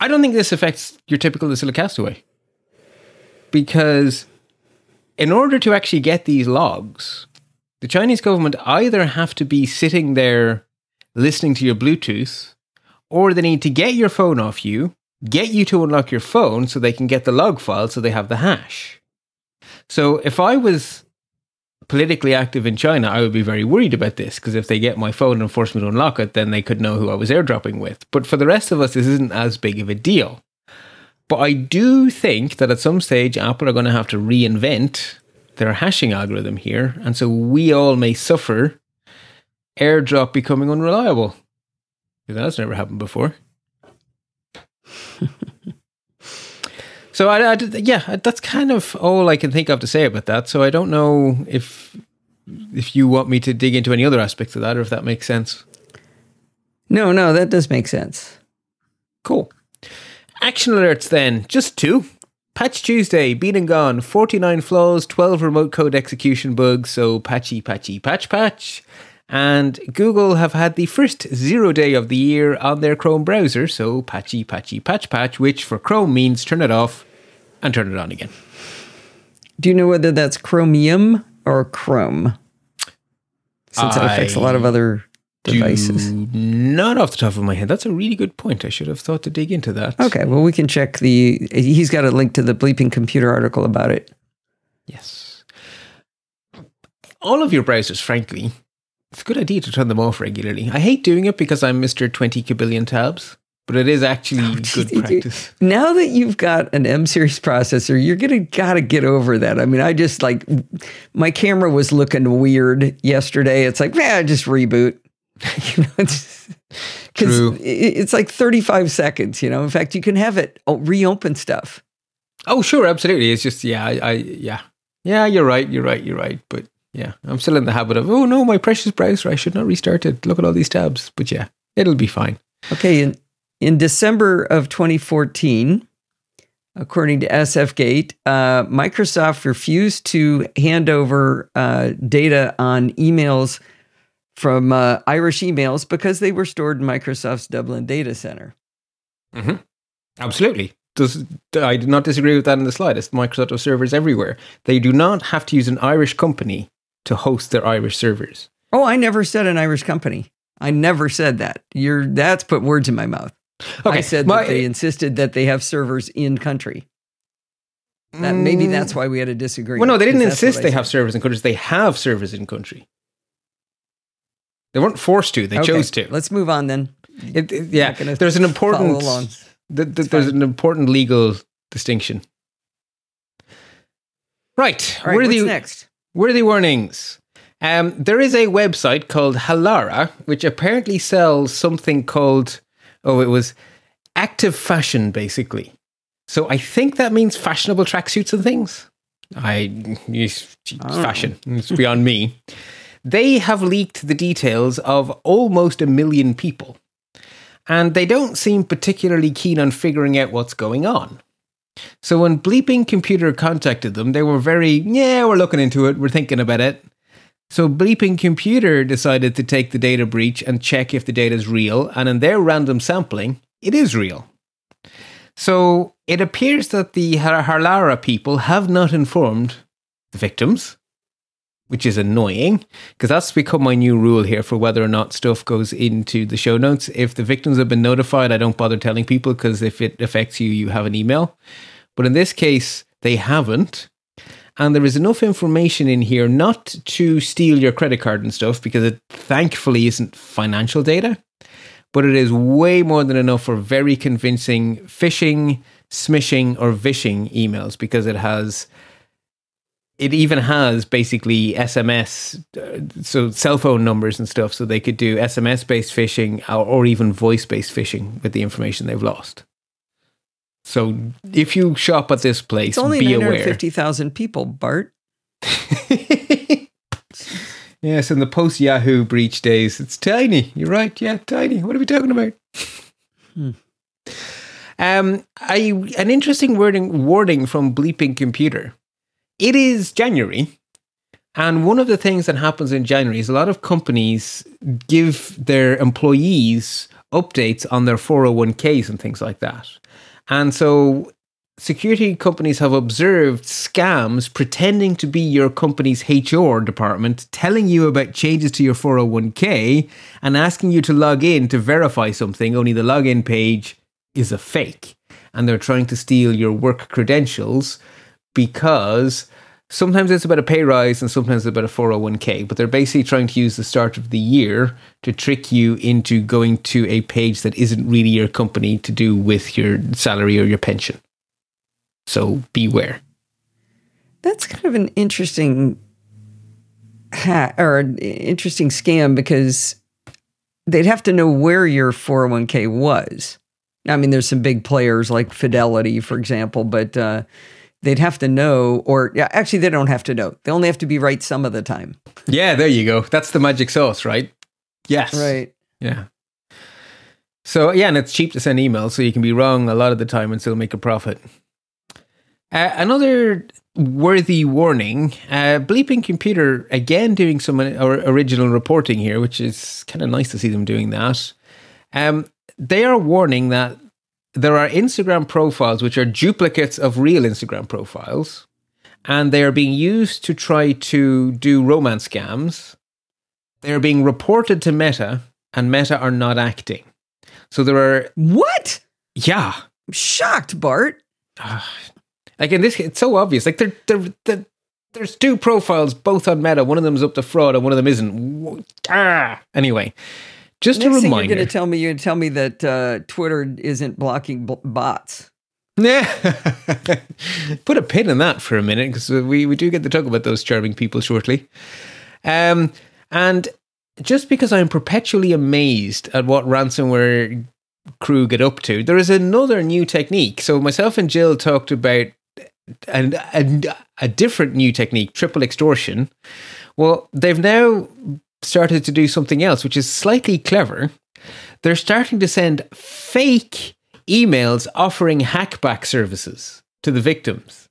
F: I don't think this affects your typical Castaway because in order to actually get these logs, the Chinese government either have to be sitting there listening to your Bluetooth or they need to get your phone off you, get you to unlock your phone so they can get the log file so they have the hash. So if I was politically active in China, I would be very worried about this because if they get my phone and force me to unlock it, then they could know who I was airdropping with. But for the rest of us, this isn't as big of a deal. But I do think that at some stage, Apple are going to have to reinvent their hashing algorithm here. And so we all may suffer airdrop becoming unreliable. Because that's never happened before. so I, I, yeah, that's kind of all I can think of to say about that. So I don't know if if you want me to dig into any other aspects of that, or if that makes sense.
A: No, no, that does make sense.
F: Cool. Action alerts then, just two. Patch Tuesday, been and gone, 49 flaws, 12 remote code execution bugs, so patchy, patchy, patch, patch. And Google have had the first zero day of the year on their Chrome browser, so patchy, patchy, patch, patch, which for Chrome means turn it off and turn it on again.
A: Do you know whether that's Chromium or Chrome? Since it affects a lot of other devices.
F: Not off the top of my head. That's a really good point. I should have thought to dig into that.
A: Okay, well, we can check the. He's got a link to the Bleeping Computer article about it.
F: Yes. All of your browsers, frankly, it's a good idea to turn them off regularly. I hate doing it because I'm Mr. 20 kabillion tabs, but it is actually oh, good practice.
A: Now that you've got an M series processor, you're gonna gotta get over that. I mean, I just like my camera was looking weird yesterday. It's like, yeah, just reboot. you know, because it's like 35 seconds. You know, in fact, you can have it reopen stuff.
F: Oh, sure, absolutely. It's just yeah, I, I yeah, yeah. You're right. You're right. You're right. But yeah, I'm still in the habit of, oh no, my precious browser, I should not restart it. Look at all these tabs. But yeah, it'll be fine.
A: Okay. In, in December of 2014, according to SFGate, uh, Microsoft refused to hand over uh, data on emails from uh, Irish emails because they were stored in Microsoft's Dublin data center.
F: Mm-hmm. Absolutely. Does, I do not disagree with that in the slightest. Microsoft servers everywhere. They do not have to use an Irish company to host their Irish servers.
A: Oh, I never said an Irish company. I never said that. You're that's put words in my mouth. Okay. I said my, that they insisted that they have servers in country. That maybe mm. that's why we had a disagreement.
F: Well, no, they didn't insist they have servers in countries. They have servers in country. They weren't forced to. They okay. chose to.
A: Let's move on then.
F: It, it, yeah, there's an important the, the, there's fine. an important legal distinction. Right.
A: All right what's the, next?
F: Worthy warnings. Um, there is a website called Halara, which apparently sells something called, oh, it was active fashion, basically. So I think that means fashionable tracksuits and things. I, it's fashion. It's beyond me. They have leaked the details of almost a million people. And they don't seem particularly keen on figuring out what's going on. So when Bleeping Computer contacted them, they were very, yeah, we're looking into it, we're thinking about it. So Bleeping Computer decided to take the data breach and check if the data is real, and in their random sampling, it is real. So it appears that the Halara people have not informed the victims, which is annoying because that's become my new rule here for whether or not stuff goes into the show notes. If the victims have been notified, I don't bother telling people because if it affects you, you have an email. But in this case, they haven't. And there is enough information in here not to steal your credit card and stuff because it thankfully isn't financial data, but it is way more than enough for very convincing phishing, smishing, or vishing emails because it has it even has basically SMS, uh, so cell phone numbers and stuff, so they could do SMS based phishing or, or even voice based phishing with the information they've lost. So if you shop at this place,
A: it's only
F: be
A: 950,000 people, Bart.
F: yes, in the post Yahoo breach days, it's tiny. You're right. Yeah, tiny. What are we talking about? Hmm. Um, I, an interesting wording warning from Bleeping Computer it is January. And one of the things that happens in January is a lot of companies give their employees updates on their 401ks and things like that. And so security companies have observed scams pretending to be your company's HR department, telling you about changes to your 401k and asking you to log in to verify something, only the login page is a fake. And they're trying to steal your work credentials because sometimes it's about a pay rise and sometimes it's about a 401k, but they're basically trying to use the start of the year to trick you into going to a page that isn't really your company to do with your salary or your pension. So beware.
E: That's kind of an interesting ha- or an interesting scam because they'd have to know where your 401k was. I mean, there's some big players like Fidelity, for example, but uh, they'd have to know, or yeah, actually, they don't have to know. They only have to be right some of the time.
F: Yeah, there you go. That's the magic sauce, right? Yes.
E: Right.
F: Yeah. So, yeah, and it's cheap to send emails, so you can be wrong a lot of the time and still make a profit. Uh, another worthy warning uh, Bleeping Computer, again, doing some original reporting here, which is kind of nice to see them doing that. Um, they are warning that there are Instagram profiles which are duplicates of real Instagram profiles, and they are being used to try to do romance scams. They are being reported to Meta, and Meta are not acting. So there are.
E: What?
F: Yeah.
E: I'm shocked, Bart.
F: like in this, it's so obvious. Like they're, they're, they're, there's two profiles, both on Meta. One of them's up to fraud, and one of them isn't. Ah. Anyway, just
E: Next
F: a
E: thing
F: reminder.
E: you're going to tell me, you're going to tell me that uh, Twitter isn't blocking b- bots.
F: Yeah. Put a pin in that for a minute because we, we do get to talk about those charming people shortly. Um, and just because I'm perpetually amazed at what ransomware crew get up to, there is another new technique. So myself and Jill talked about and a, a different new technique, triple extortion. Well, they've now started to do something else, which is slightly clever. They're starting to send fake emails offering hackback services to the victims,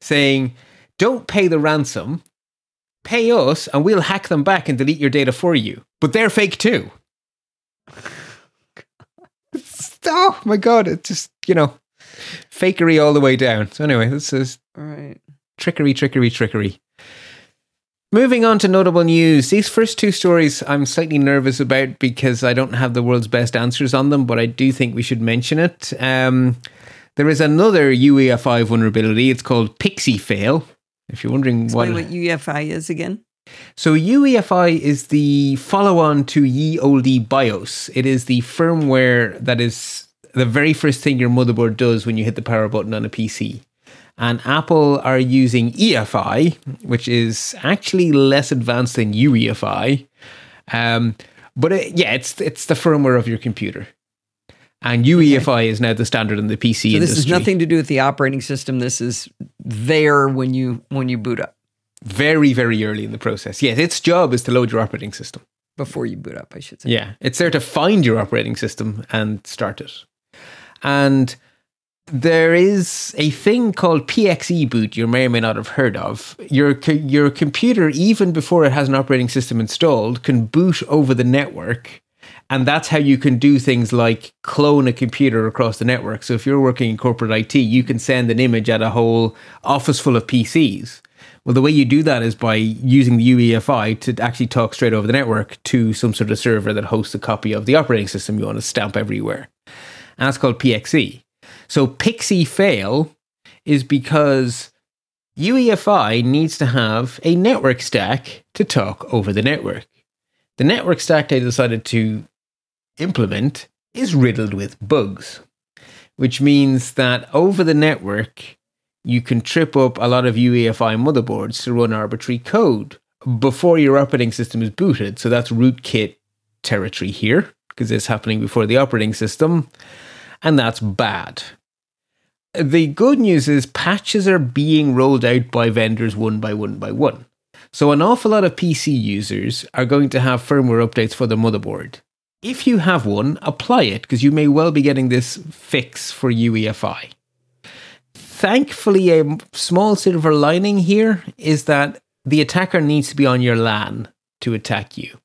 F: saying, Don't pay the ransom, pay us, and we'll hack them back and delete your data for you. But they're fake too. oh my God, it's just, you know, fakery all the way down. So, anyway, this is
E: All right.
F: trickery, trickery, trickery. Moving on to notable news. These first two stories I'm slightly nervous about because I don't have the world's best answers on them, but I do think we should mention it. Um, there is another UEFI vulnerability. It's called Pixie Fail. If you're wondering what,
E: what UEFI is again.
F: so UEFI is the follow-on to Ye Olde BIOS. It is the firmware that is the very first thing your motherboard does when you hit the power button on a PC. And Apple are using EFI, which is actually less advanced than UEFI. Um, but it, yeah, it's it's the firmware of your computer. And UEFI is now the standard in the PC
E: So
F: industry.
E: this is nothing to do with the operating system. This is there when you when you boot up
F: very very early in the process. Yes, its job is to load your operating system.
E: before you boot up. I should say.
F: Yeah, it's there to find your operating system and start it. And there is a thing called PXE boot you may or may not have heard of. Your your computer, even before it has an operating system installed, can boot over the network. And that's how you can do things like clone a computer across the network. So if you're working in corporate IT, you can send an image at a whole office full of PCs. Well, the way you do that is by using the UEFI to actually talk straight over the network to some sort of server that hosts a copy of the operating system you want to stamp everywhere. And that's called PXE. So Pixie fail is because UEFI needs to have a network stack to talk over the network. The network stack they decided to implement is riddled with bugs, which means that over the network, you can trip up a lot of UEFI motherboards to run arbitrary code before your operating system is booted. So that's rootkit territory here, because it's happening before the operating system, and that's bad. The good news is patches are being rolled out by vendors one by one by one. So an awful lot of PC users are going to have firmware updates for the motherboard. If you have one, apply it because you may well be getting this fix for UEFI. Thankfully, a small silver lining here is that the attacker needs to be on your LAN to attack you.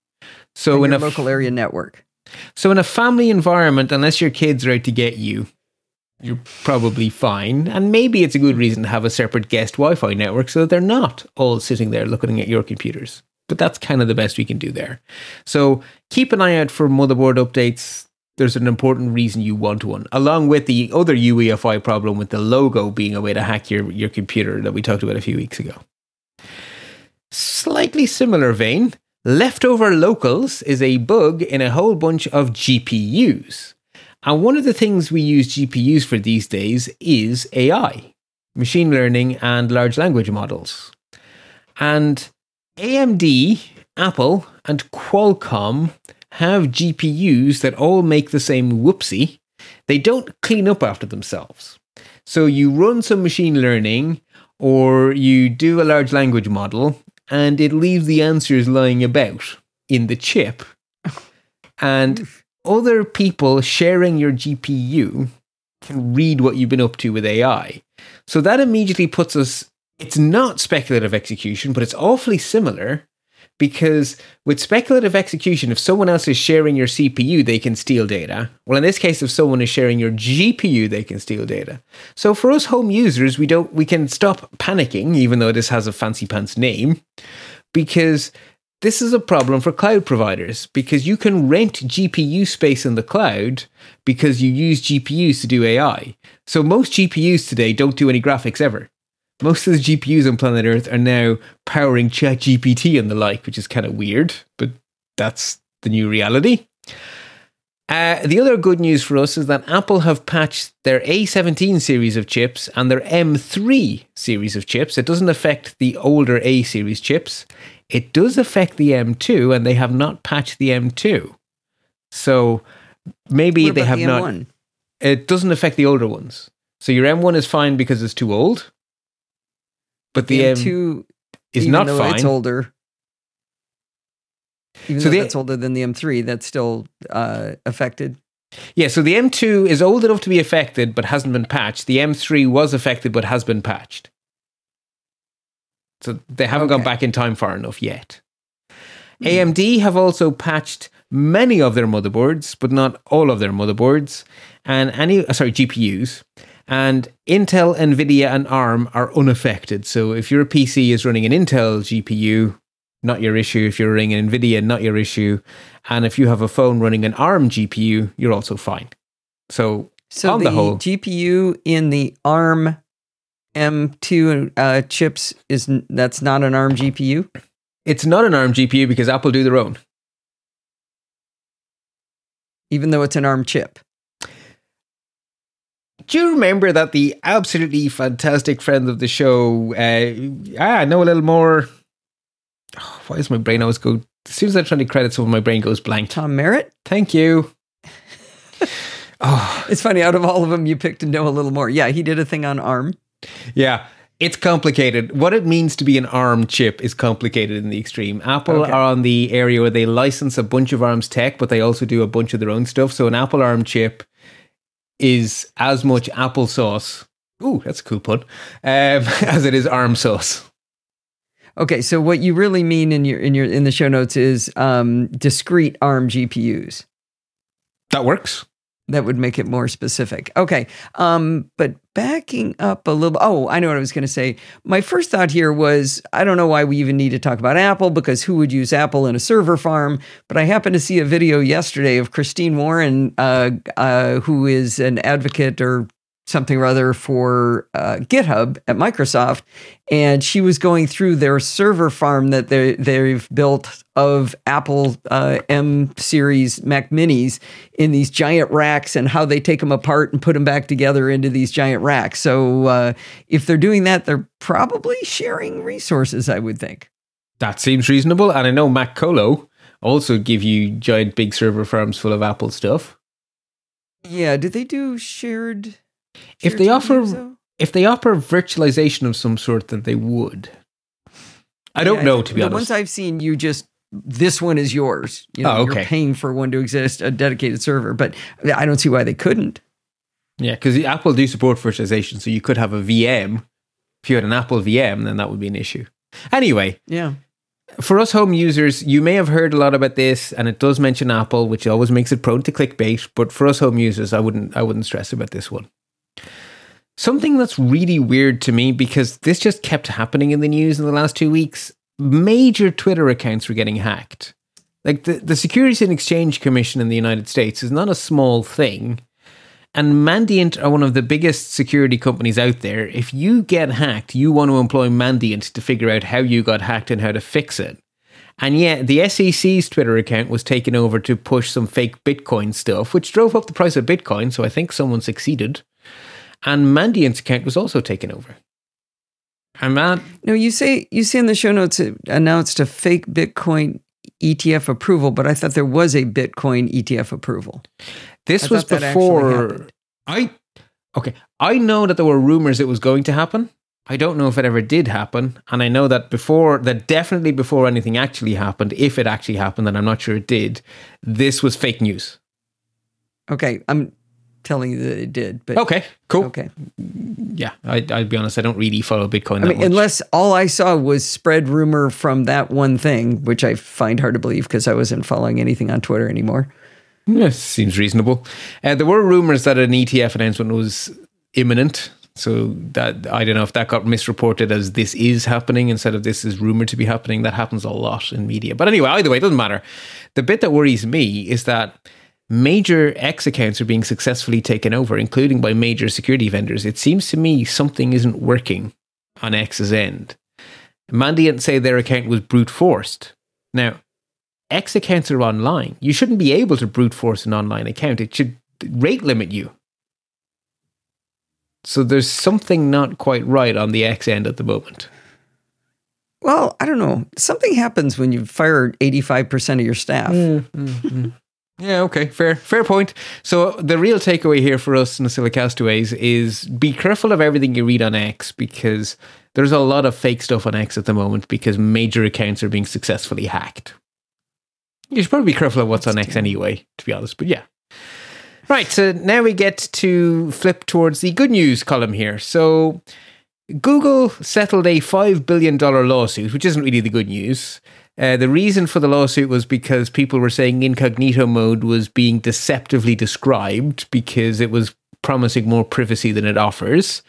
F: So in
E: your
F: a
E: local area network.
F: so in a family environment, unless your kids are out to get you, you're probably fine. And maybe it's a good reason to have a separate guest Wi Fi network so that they're not all sitting there looking at your computers. But that's kind of the best we can do there. So keep an eye out for motherboard updates. There's an important reason you want one, along with the other UEFI problem with the logo being a way to hack your, your computer that we talked about a few weeks ago. Slightly similar vein, leftover locals is a bug in a whole bunch of GPUs. And one of the things we use GPUs for these days is AI, machine learning, and large language models. And AMD, Apple, and Qualcomm have GPUs that all make the same whoopsie. They don't clean up after themselves. So you run some machine learning or you do a large language model and it leaves the answers lying about in the chip. And other people sharing your GPU can read what you've been up to with AI. So that immediately puts us, it's not speculative execution, but it's awfully similar because with speculative execution, if someone else is sharing your CPU, they can steal data. Well, in this case, if someone is sharing your GPU, they can steal data. So for us home users, we don't we can stop panicking, even though this has a fancy pants name, because this is a problem for cloud providers because you can rent GPU space in the cloud because you use GPUs to do AI. So most GPUs today don't do any graphics ever. Most of the GPUs on planet Earth are now powering ChatGPT and the like, which is kind of weird, but that's the new reality. Uh, the other good news for us is that Apple have patched their A17 series of chips and their M3 series of chips. It doesn't affect the older A series chips. It does affect the M2, and they have not patched the M2. So maybe they have
A: the
F: not.
A: M1?
F: It doesn't affect the older ones. So your M1 is fine because it's too old, but the,
A: The
F: M
A: M2
F: is not fine.
A: It's older. Even
F: So
A: though
F: the-
A: that's older than the M3, that's still uh, affected.
F: Yeah, so the M2 is old enough to be affected but hasn't been patched. The M3 was affected but has been patched. So they haven't gone back in time far enough yet. AMD have also patched many of their motherboards, but not all of their motherboards, and any uh, sorry GPUs. And Intel, Nvidia, and ARM are unaffected. So if your PC is running an Intel GPU, not your issue. If you're running an Nvidia, not your issue. And if you have a phone running an ARM GPU, you're also fine. So
A: So
F: On
A: the,
F: the whole-
A: GPU in the ARM M2 uh, chips is that's not an ARM GPU.
F: it's not an ARM GPU because Apple do their own.
A: even though it's an ARM chip.
F: Do you remember that the absolutely fantastic friend of the show? Uh, ah, I know a little more. Oh, why does my brain always go? As soon as I try to credit someone, my brain goes blank.
A: Tom Merritt.
F: Thank you. oh,
A: It's funny. Out of all of them, you picked to know a little more. Yeah, he did a thing on ARM.
F: Yeah. It's complicated. What it means to be an ARM chip is complicated in the extreme. Apple
A: Okay.
F: are on the area where they license a bunch of ARM's tech, but they also do a bunch of their own stuff. So an Apple ARM chip is as much applesauce. Ooh, that's a cool pun. Um, as it is ARM sauce.
A: Okay, so what you really mean in your in your in the show notes is um, discrete ARM GPUs.
F: That works.
A: That would make it more specific. Okay. Um, but backing up a little, oh, I know what I was going to say. My first thought here was I don't know why we even need to talk about Apple because who would use Apple in a server farm? But I happened to see a video yesterday of Christine Warren, uh, uh, who is an advocate or something or other for uh, GitHub at Microsoft, and she was going through their server farm that they they've built of Apple uh, M series Mac Minis in these giant racks, and how they take them apart and put them back together into these giant racks. So uh, if they're doing that, they're probably sharing resources. I would think.
F: That seems reasonable. And I know Mac Colo also give you giant big server farms full of Apple stuff.
A: Yeah. Did they do shared?
F: If they offer
A: though?
F: if they offer virtualization of some sort, then they would. I don't
A: Yeah,
F: know, to be
A: the
F: honest.
A: ones I've seen, you just this one is yours. You know,
F: Oh, okay.
A: you're paying for one to exist, a dedicated server. But I don't see why they couldn't.
F: Yeah, because Apple do support virtualization, so you could have a VM. If you had an Apple VM, then that would be an issue. Anyway,
A: Yeah.
F: for us home users, you may have heard a lot about this, and it does mention Apple, which always makes it prone to clickbait. But for us home users, I wouldn't I wouldn't stress about this one. Something that's really weird to me because this just kept happening in the news in the last two weeks. Major Twitter accounts were getting hacked. Like the, the Securities and Exchange Commission in the United States is not a small thing. And Mandiant are one of the biggest security companies out there. If you get hacked, you want to employ Mandiant to figure out how you got hacked and how to fix it. And yet, the SEC's Twitter account was taken over to push some fake Bitcoin stuff, which drove up the price of Bitcoin. So I think someone succeeded. And Mandiant's account was also taken over. And that.
A: No, you say you say in the show notes it announced a fake Bitcoin ETF approval, but I thought there was a Bitcoin ETF approval.
F: This
A: I
F: was
A: thought that actually
F: before. I. Okay, I know that there were rumors it was going to happen. I don't know if it ever did happen, and I know that before that definitely before anything actually happened, if it actually happened, and I'm not sure it did. This was fake news.
A: Okay, I'm telling you that it did, but
F: Okay, cool.
A: okay.
F: Yeah, I, I'll be honest. I don't really follow Bitcoin.
A: I
F: That
A: mean,
F: much.
A: unless all I saw was spread rumor from that one thing, which I find hard to believe because I wasn't following anything on Twitter anymore.
F: Yeah, seems reasonable. Uh, there were rumors that an ETF announcement was imminent. So that I don't know if that got misreported as this is happening instead of this is rumored to be happening. That happens a lot in media. But anyway, either way, it doesn't matter. The bit that worries me is that major X accounts are being successfully taken over, including by major security vendors. It seems to me something isn't working on X's end. Mandiant say their account was brute forced. Now, X accounts are online. You shouldn't be able to brute force an online account. It should rate limit you. So there's something not quite right on the X end at the moment.
A: Well, I don't know. Something happens when you fire 85% of your staff. Mm, mm, mm.
F: Yeah, okay, fair, fair point. So the real takeaway here for us in the NosillaCastaways is be careful of everything you read on X because there's a lot of fake stuff on X at the moment because major accounts are being successfully hacked. You should probably be careful of what's on X anyway, to be honest. But yeah. Right, so now we get to flip towards the good news column here. So Google settled a $5 billion lawsuit, which isn't really the good news. Uh, the reason for the lawsuit was because people were saying incognito mode was being deceptively described because it was promising more privacy than it offers.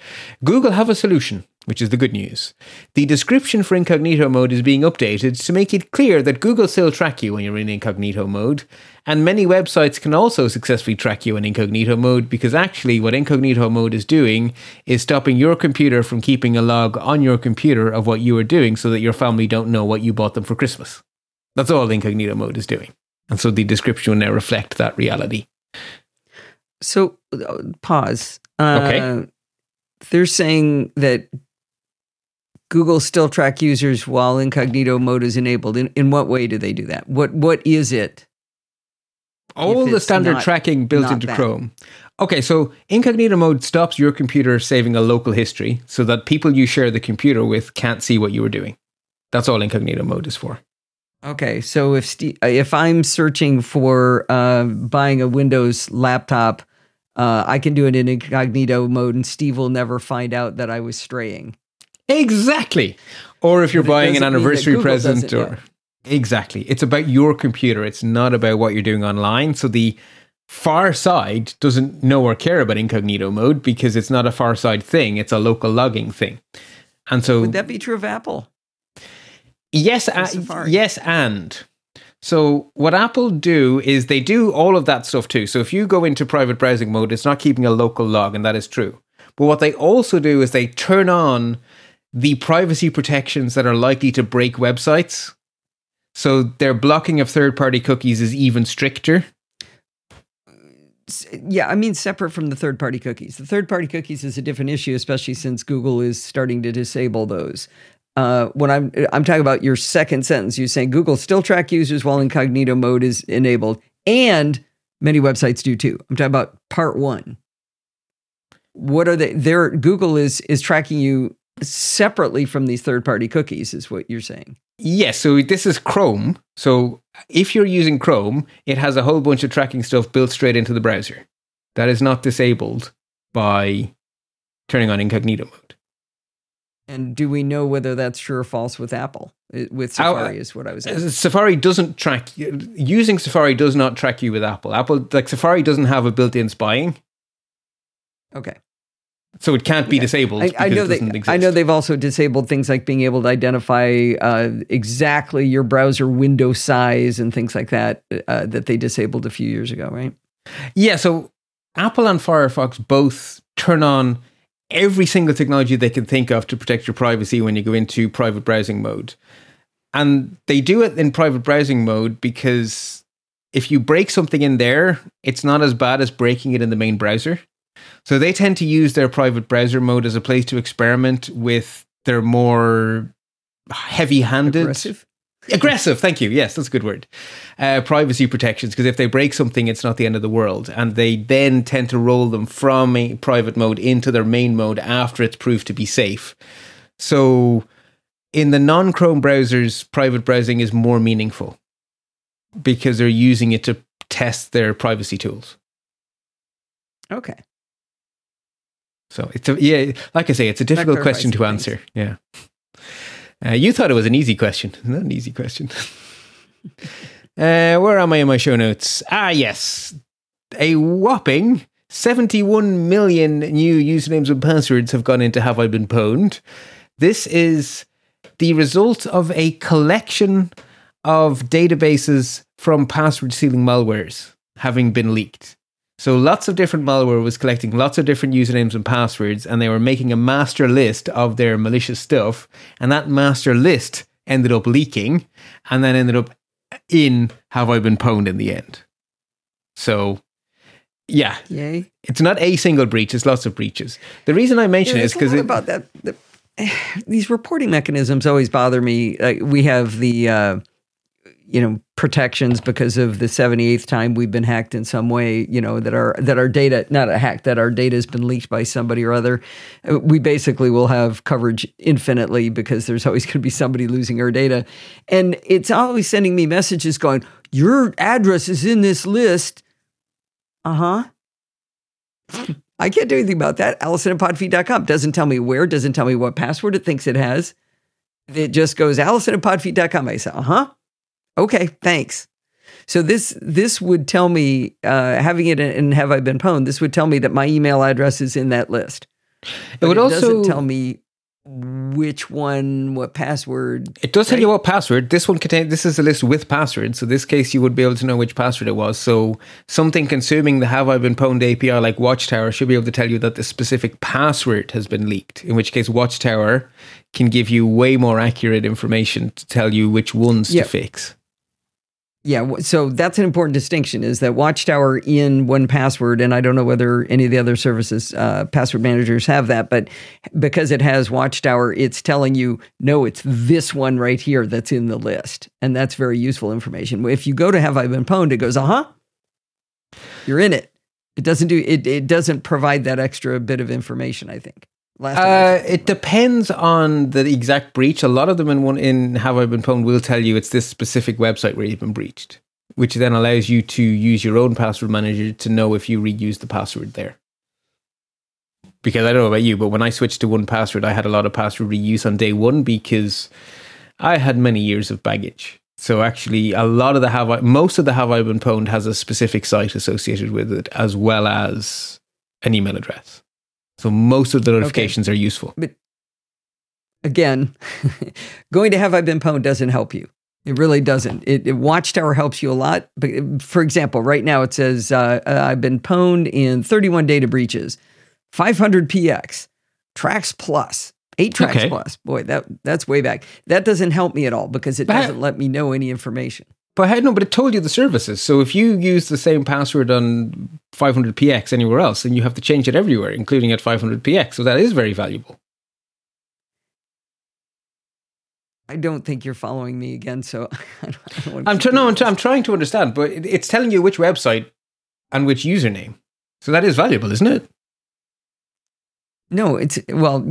F: Google have a solution, which is the good news. The description for incognito mode is being updated to make it clear that Google still track you when you're in incognito mode, and many websites can also successfully track you in incognito mode because actually what incognito mode is doing is stopping your computer from keeping a log on your computer of what you are doing so that your family don't know what you bought them for Christmas. That's all incognito mode is doing. And so the description will now reflect that reality.
A: So, uh, pause. Uh,
F: Okay.
A: They're saying that Google still track users while incognito mode is enabled. In, in what way do they do that? What What is it?
F: all the standard
A: not-
F: tracking built into
A: that.
F: Chrome. Okay, so incognito mode stops your computer saving a local history so that people you share the computer with can't see what you were doing. That's all incognito mode is for.
A: Okay, so if Ste- if I'm searching for uh, buying a Windows laptop, uh, I can do it in incognito mode, and Steve will never find out that I was straying.
F: Exactly. Or if you're
A: But
F: buying an
A: doesn't mean that
F: anniversary present
A: it,
F: or
A: yeah.
F: Exactly. It's about your computer. It's not about what you're doing online. So the far side doesn't know or care about incognito mode because it's not a far side thing. It's a local logging thing. And so
A: Would that be true of Apple?
F: Yes,
A: Safari.
F: yes, and so what Apple do is they do all of that stuff too. So if you go into private browsing mode, it's not keeping a local log, and that is true. But what they also do is they turn on the privacy protections that are likely to break websites. So their blocking of third-party cookies is even stricter.
A: Yeah, I mean separate from the third party cookies. The third party cookies is a different issue, especially since Google is starting to disable those. Uh, when I'm I'm talking about your second sentence, you're saying Google still track users while incognito mode is enabled, and many websites do too. I'm talking about part one. What are they? There, Google is is tracking you separately from these third party cookies, is what you're saying.
F: Yes, so this is Chrome. So if you're using Chrome, it has a whole bunch of tracking stuff built straight into the browser. That is not disabled by turning on incognito mode.
A: And do we know whether that's true or false with Apple? With
F: Our-
A: Safari is what I was asking.
F: Uh, Safari doesn't track using Safari does not track you with Apple. Apple like Safari doesn't have a built-in spying.
A: Okay.
F: So it can't be disabled.
A: I, I know they, I know they've also disabled things like being able to identify uh, exactly your browser window size and things like that uh, that they disabled a few years ago, right?
F: Yeah. So Apple and Firefox both turn on every single technology they can think of to protect your privacy when you go into private browsing mode. And they do it in private browsing mode because if you break something in there, it's not as bad as breaking it in the main browser. So they tend to use their private browser mode as a place to experiment with their more heavy handed.
A: Aggressive?
F: Aggressive, thank you. Yes, that's a good word. Uh, privacy protections, because if they break something, it's not the end of the world. And they then tend to roll them from a private mode into their main mode after it's proved to be safe. So in the non Chrome browsers, private browsing is more meaningful because they're using it to test their privacy tools.
A: Okay.
F: So it's a, yeah, like I say, it's a difficult question to answer. Yeah. Uh, you thought it was an easy question. Not an easy question. uh, where am I in my show notes? Ah, yes. A whopping 71 million new usernames and passwords have gone into Have I Been Pwned. This is the result of a collection of databases from password stealing malwares having been leaked. So lots of different malware was collecting lots of different usernames and passwords, and they were making a master list of their malicious stuff. And that master list ended up leaking, and then ended up in Have I Been Pwned in the end. So, yeah,
A: yay!
F: It's not a single breach; it's lots of breaches. The reason I mention
A: yeah,
F: it is because
A: about that. The, these reporting mechanisms always bother me. Uh, we have the uh, you know protections because of the 78th time we've been hacked in some way you know that our that our data not a hack that our data has been leaked by somebody or other uh, we basically will have coverage infinitely because there's always going to be somebody losing our data and it's always sending me messages going your address is in this list uh-huh I can't do anything about that. Allison at podfeet.com doesn't tell me where, doesn't tell me what password it thinks it has. It just goes Allison at podfeet.com. I say, uh huh. Okay, thanks. So this this would tell me, uh, having it in Have I Been Pwned, this would tell me that my email address is in that list. But it would it also doesn't tell me which one, what password.
F: It does right? tell you what password. This one contains. This is a list with passwords. So in this case, you would be able to know which password it was. So something consuming the Have I Been Pwned API like Watchtower should be able to tell you that the specific password has been leaked. In which case, Watchtower can give you way more accurate information to tell you which ones yep. to fix.
A: Yeah, so that's an important distinction is that Watchtower in 1Password, and I don't know whether any of the other services, uh, password managers have that, but because it has Watchtower, it's telling you, no, it's this one right here that's in the list. And that's very useful information. If you go to Have I Been Pwned, it goes, uh huh, you're in it. It doesn't do it, it doesn't provide that extra bit of information, I think.
F: Uh, it depends on the exact breach. A lot of them in one in Have I Been Pwned will tell you it's this specific website where you've been breached, which then allows you to use your own password manager to know if you reuse the password there. Because I don't know about you, but when I switched to 1Password, I had a lot of password reuse on day one because I had many years of baggage. So actually, a lot of the Have I, most of the Have I Been Pwned has a specific site associated with it, as well as an email address. So most of the notifications okay. are useful.
A: But again, going to Have I Been Pwned doesn't help you. It really doesn't. It, it, Watchtower helps you a lot. But for example, right now it says uh, uh I've been pwned in 31 data breaches, 500 px, Trax plus, eight tracks okay. plus. Boy, that that's way back. That doesn't help me at all because it doesn't let me know any information.
F: But I no, but it told you the services. So if you use the same password on 500px anywhere else, then you have to change it everywhere, including at 500px. So that is very valuable.
A: I don't think you're following me again. So I
F: don't, I'm, tr- no, I'm, I'm, trying to understand, but it, it's telling you which website and which username. So that is valuable, isn't it?
A: No, it's well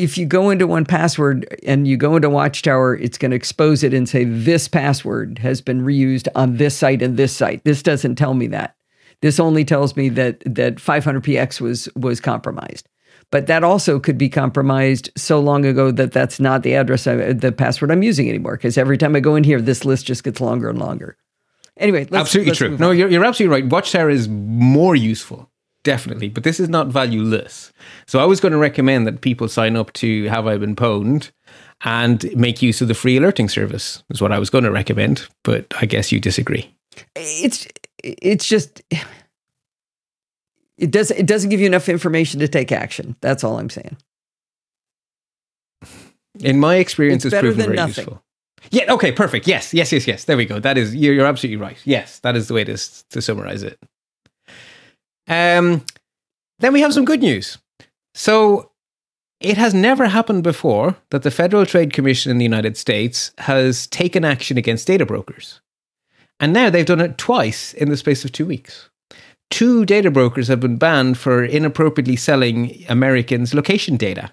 A: if you go into 1Password and you go into Watchtower, it's going to expose it and say this password has been reused on this site and this site. This doesn't tell me that. This only tells me that that 500px was was compromised. But that also could be compromised so long ago that that's not the address, I, the password I'm using anymore. Because every time I go in here, this list just gets longer and longer. Anyway,
F: absolutely
A: let's
F: true. No, you're, you're absolutely right. Watchtower is more useful definitely. But this is not valueless. So I was going to recommend that people sign up to Have I Been Pwned and make use of the free alerting service. Is what I was going to recommend. But I guess you disagree.
A: It's it's just it does it doesn't give you enough information to take action. That's all I'm saying.
F: In my experience,
A: It's
F: it's, proven very
A: nothing.
F: useful. Yeah. Okay. Perfect. Yes. Yes. Yes. Yes. There we go. That is you're, you're absolutely right. Yes, that is the way to to summarize it. Um, then we have some good news. So it has never happened before that the Federal Trade Commission in the United States has taken action against data brokers, and now they've done it twice in the space of two weeks. Two data brokers have been banned for inappropriately selling Americans' location data.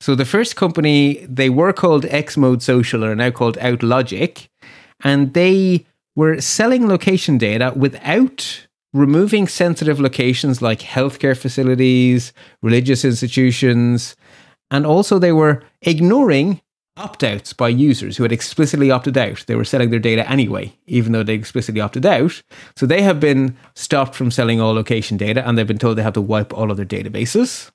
F: So the first company, they were called X Mode Social, are now called OutLogic, and they were selling location data without removing sensitive locations like healthcare facilities, religious institutions, and also they were ignoring opt-outs by users who had explicitly opted out. They were selling their data anyway, even though they explicitly opted out. So they have been stopped from selling all location data, and they've been told they have to wipe all of their databases.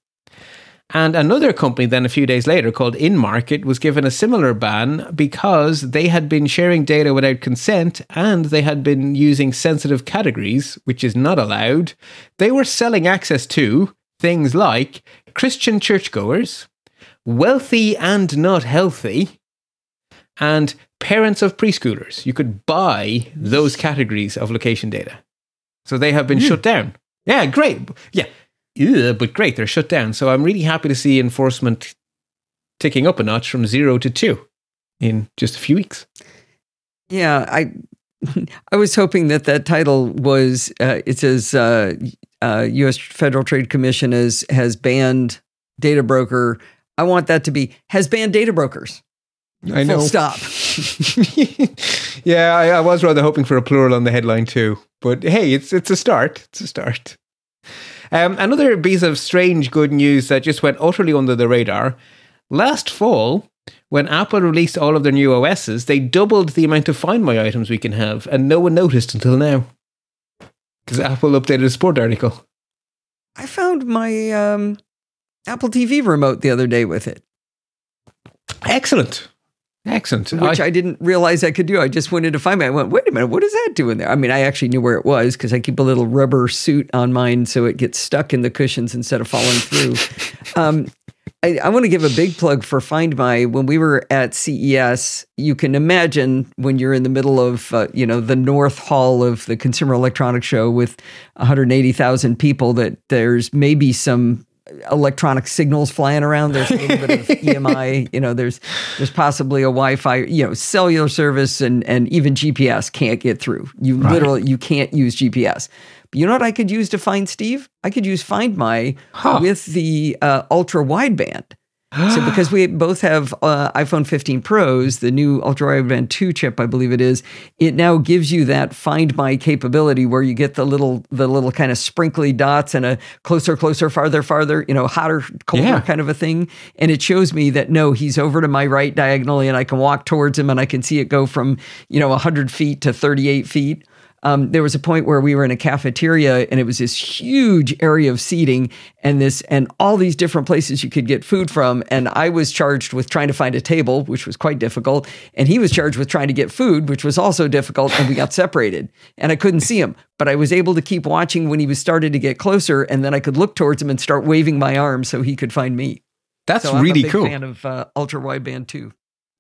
F: And another company, then a few days later, called InMarket, was given a similar ban because they had been sharing data without consent and they had been using sensitive categories, which is not allowed. They were selling access to things like Christian churchgoers, wealthy and not healthy, and parents of preschoolers. You could buy those categories of location data. So they have been hmm. shut down. Yeah, great. Yeah. Yeah, but great, they're shut down. So I'm really happy to see enforcement ticking up a notch from zero to two in just a few weeks.
A: Yeah, I I was hoping that that title was uh, it says uh, uh, U.S. Federal Trade Commission has has banned data broker. I want that to be has banned data brokers.
F: I know.
A: Full stop.
F: yeah, I, I was rather hoping for a plural on the headline too. But hey, it's it's a start. It's a start. Um, another piece of strange good news that just went utterly under the radar. Last fall, when Apple released all of their new OSs, they doubled the amount of Find My items we can have, and no one noticed until now. Because Apple updated a sport article.
A: I found my um, Apple TV remote the other day with it,
F: Excellent. Excellent.
A: which I, didn't realize I could do. I just wanted to find me. I went, wait a minute, what is that doing there? I mean, I actually knew where it was because I keep a little rubber suit on mine so it gets stuck in the cushions instead of falling through. um, I, I want to give a big plug for Find My. When we were at CES, you can imagine when you're in the middle of, uh, you know, the North Hall of the Consumer Electronics Show with 180,000 people that there's maybe some electronic signals flying around. There's a little bit of EMI. You know, there's there's possibly a Wi-Fi. You know, cellular service and and even GPS can't get through. You literally you can't use GPS. But you know what I could use to find Steve? I could use Find My with the uh, ultra wideband. So because we both have uh, iPhone 15 Pros, the new ultra wideband 2 chip, I believe it is, it now gives you that Find My capability where you get the little the little kind of sprinkly dots and a closer, closer, farther, farther, you know, hotter, colder
F: Yeah.
A: kind of a thing, and it shows me that no, he's over to my right diagonally, and I can walk towards him, and I can see it go from you know 100 feet to 38 feet. Um, there was a point where we were in a cafeteria and it was this huge area of seating and this and all these different places you could get food from. And i was charged with trying to find a table which was quite difficult. And he was charged with trying to get food which was also difficult. And we got separated and i couldn't see him but i was able to keep watching when he was started to get closer and then i could look towards him and start waving my arm so he could find me.
F: That's
A: so I'm
F: really
A: a big
F: cool.
A: fan of uh, ultra wideband too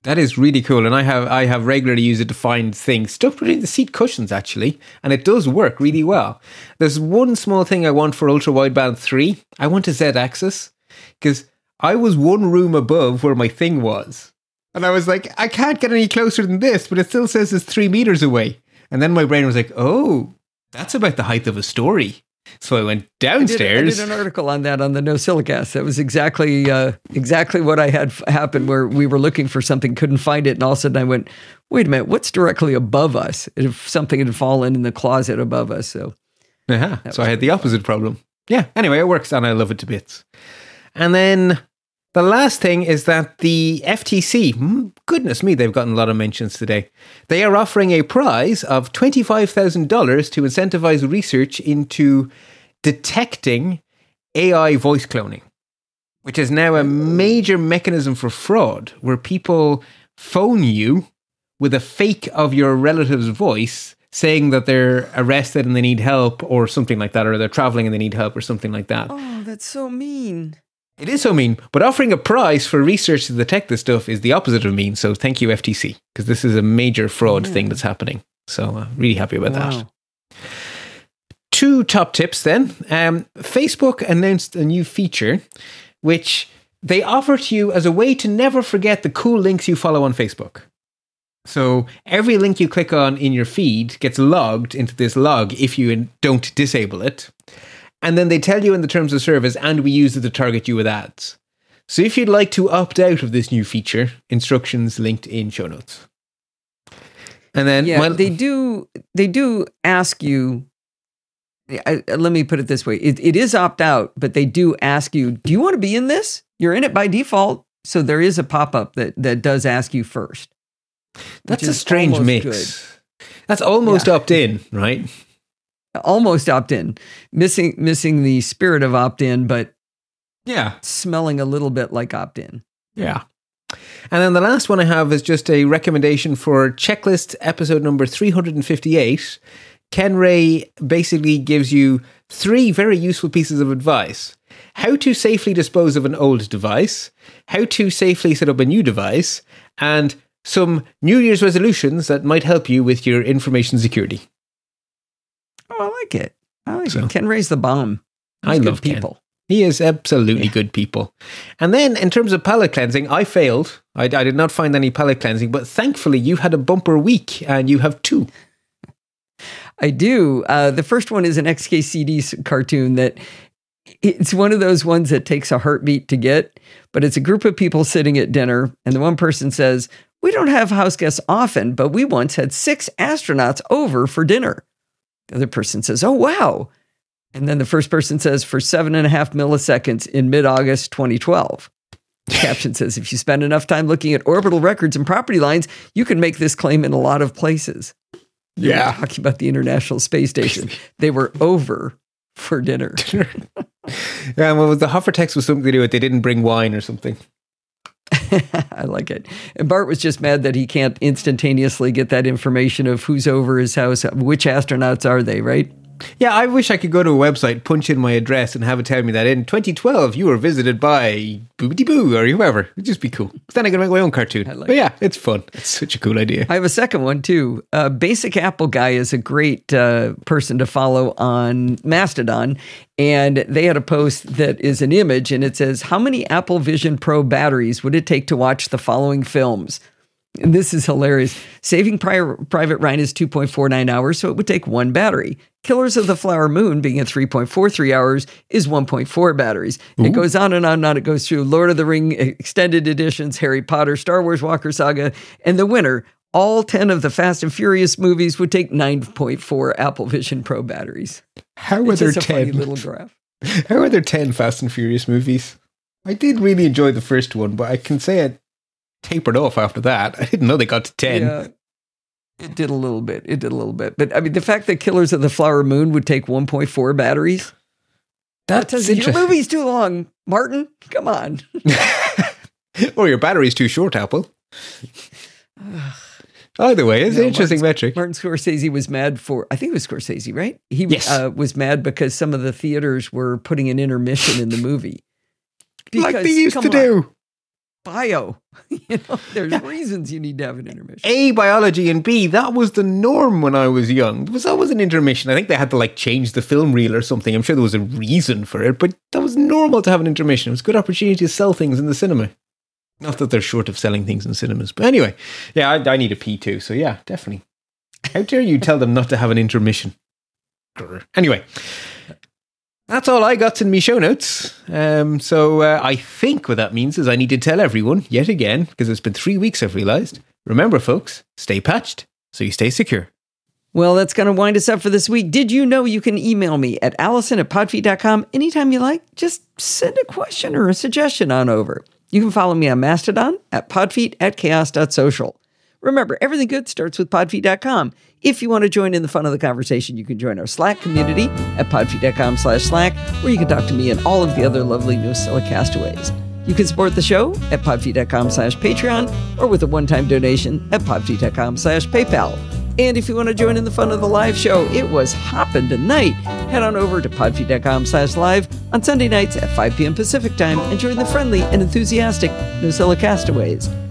F: That is really cool, and I have I have regularly used it to find things stuck between the seat cushions actually, and it does work really well. There's one small thing I want for ultra wideband three. I want a Z axis because I was one room above where my thing was, and I was like, I can't get any closer than this, but it still says it's three meters away. And then my brain was like, Oh, that's about the height of a story. So I went
A: I did, I
F: downstairs.
A: did an article on that on the NosillaCast. That was exactly uh, exactly what I had f- happen where we were looking for something, couldn't find it, and all of a sudden I went, "Wait a minute, what's directly above us?" If something had fallen in the closet above us, so
F: Uh-huh. So I had the opposite problem. Yeah. Anyway, it works and I love it to bits. And then the last thing is that the FTC, hmm, goodness me, they've gotten a lot of mentions today. They are offering a prize of $25,000 to incentivize research into detecting AI voice cloning, which is now a major mechanism for fraud where people phone you with a fake of your relative's voice saying that they're arrested and they need help or something like that, or they're traveling and they need help or something like that.
A: Oh, that's so mean.
F: It is so mean, but offering a prize for research to detect this stuff is the opposite of mean. So thank you, FTC, because this is a major fraud thing that's happening. So uh, really happy about that. Two top tips then. Um, Facebook announced a new feature which they offer to you as a way to never forget the cool links you follow on Facebook. So every link you click on in your feed gets logged into this log if you don't disable it. And then they tell you in the terms of service, and we use it to target you with ads. So if you'd like to opt out of this new feature, instructions linked in show notes. And then
A: Yeah,
F: my-
A: they do. They do ask you. I, I- let me put it this way: it, it is opt out, but they do ask you, "Do you want to be in this?" You're in it by default, so there is a pop up that that does ask you first.
F: that's a strange mix. That's almost opt in, right?
A: Almost opt in, missing missing the spirit of opt in, but
F: Yeah.
A: smelling a little bit like opt in.
F: Yeah. And then the last one I have is just a recommendation for checklist episode number 358. Ken Ray basically gives you three very useful pieces of advice how to safely dispose of an old device, how to safely set up a new device, and some New Year's resolutions that might help you with your information security.
A: Oh, I like it. I like
F: So-
A: it. Ken Ray's the bomb.
F: I
A: He's good
F: love Ken.
A: people.
F: He is absolutely
A: Yeah.
F: good people. And then in terms of palate cleansing, I failed. I, I did not find any palate cleansing, but thankfully you had a bumper week and you have two.
A: I do. Uh, the first one is an XKCD cartoon that it's one of those ones that takes a heartbeat to get, but it's a group of people sitting at dinner, and the one person says, We don't have house guests often, but we once had six astronauts over for dinner. The other person says, Oh, wow. And then the first person says, For seven and a half milliseconds in mid August 2012. The caption says, If you spend enough time looking at orbital records and property lines, you can make this claim in a lot of places. Were
F: Yeah.
A: talking about the International Space Station. they were over for dinner.
F: Yeah, well, the hover text was something to do with they didn't bring wine or something.
A: I like it. And Bart was just mad that he can't instantaneously get that information of who's over his house, which astronauts are they, right?
F: Yeah, I wish I could go to a website, punch in my address, and have it tell me that in 2012 you were visited by Boobity Boo or whoever. It'd just be cool. Then I can make my own cartoon.
A: like
F: but yeah, it's fun. It's such a cool idea.
A: I have a second one too. Uh, Basic Apple Guy is a great uh, person to follow on Mastodon. And they had a post that is an image and it says, How many Apple Vision Pro batteries would it take to watch the following films? And this is hilarious. Saving Pri- Private Ryan is 2.49 hours, so it would take one battery. Killers of the Flower Moon, being at 3.43 hours, is 1.4 batteries. It goes on and on and on. It goes through Lord of the Ring extended editions, Harry Potter, Star Wars Walker Saga, and the winner. All 10 of the Fast and Furious movies would take 9.4 Apple Vision Pro batteries.
F: How are
A: It's
F: there
A: just a funny
F: 10?
A: little graph.
F: How are there 10 Fast and Furious movies? I did really enjoy the first one, but I can say it tapered off after that. I didn't know they got to 10.
A: Yeah. It did a little bit. It did a little bit. But I mean, the fact that Killers of the Flower Moon would take 1.4 batteries, that
F: That's
A: tells your movie's too long. Martin, come on.
F: or your battery's too short, Apple. Either way, it's
A: No,
F: an interesting
A: Martin's-
F: metric.
A: Martin Scorsese was mad for, I think it was Scorsese, right? He
F: Yes.
A: uh, was mad because some of the theaters were putting an intermission in the movie.
F: like they used to
A: on,
F: do.
A: Bio. you know, there's reasons you need to have an intermission.
F: A, biology, and B, that was the norm when I was young. There was always an intermission. I think they had to like change the film reel or something. I'm sure there was a reason for it, but that was normal to have an intermission. It was a good opportunity to sell things in the cinema. Not that they're short of selling things in cinemas. But anyway, yeah, I, I need a P too. So yeah, definitely. How dare you tell them not to have an intermission? Grr. Anyway, that's all I got in me show notes. Um, so uh, I think what that means is I need to tell everyone yet again, because it's been three weeks, I've realized. Remember, folks, stay patched so you stay secure.
A: Well, that's going to wind us up for this week. Did you know you can email me at allison at podfeet.com anytime you like? Just send a question or a suggestion on over. You can follow me on Mastodon at podfeet at chaos.social. Remember, everything good starts with podfeet.com. If you want to join in the fun of the conversation, you can join our Slack community at podfeet.com slash Slack, where you can talk to me and all of the other lovely NosillaCastaways. You can support the show at podfeet.com slash Patreon or with a one-time donation at podfeet.com slash PayPal. And if you want to join in the fun of the live show, it was hopping tonight. Head on over to podfeet.com slash live on Sunday nights at 5 p.m. Pacific time and join the friendly and enthusiastic NosillaCastaways.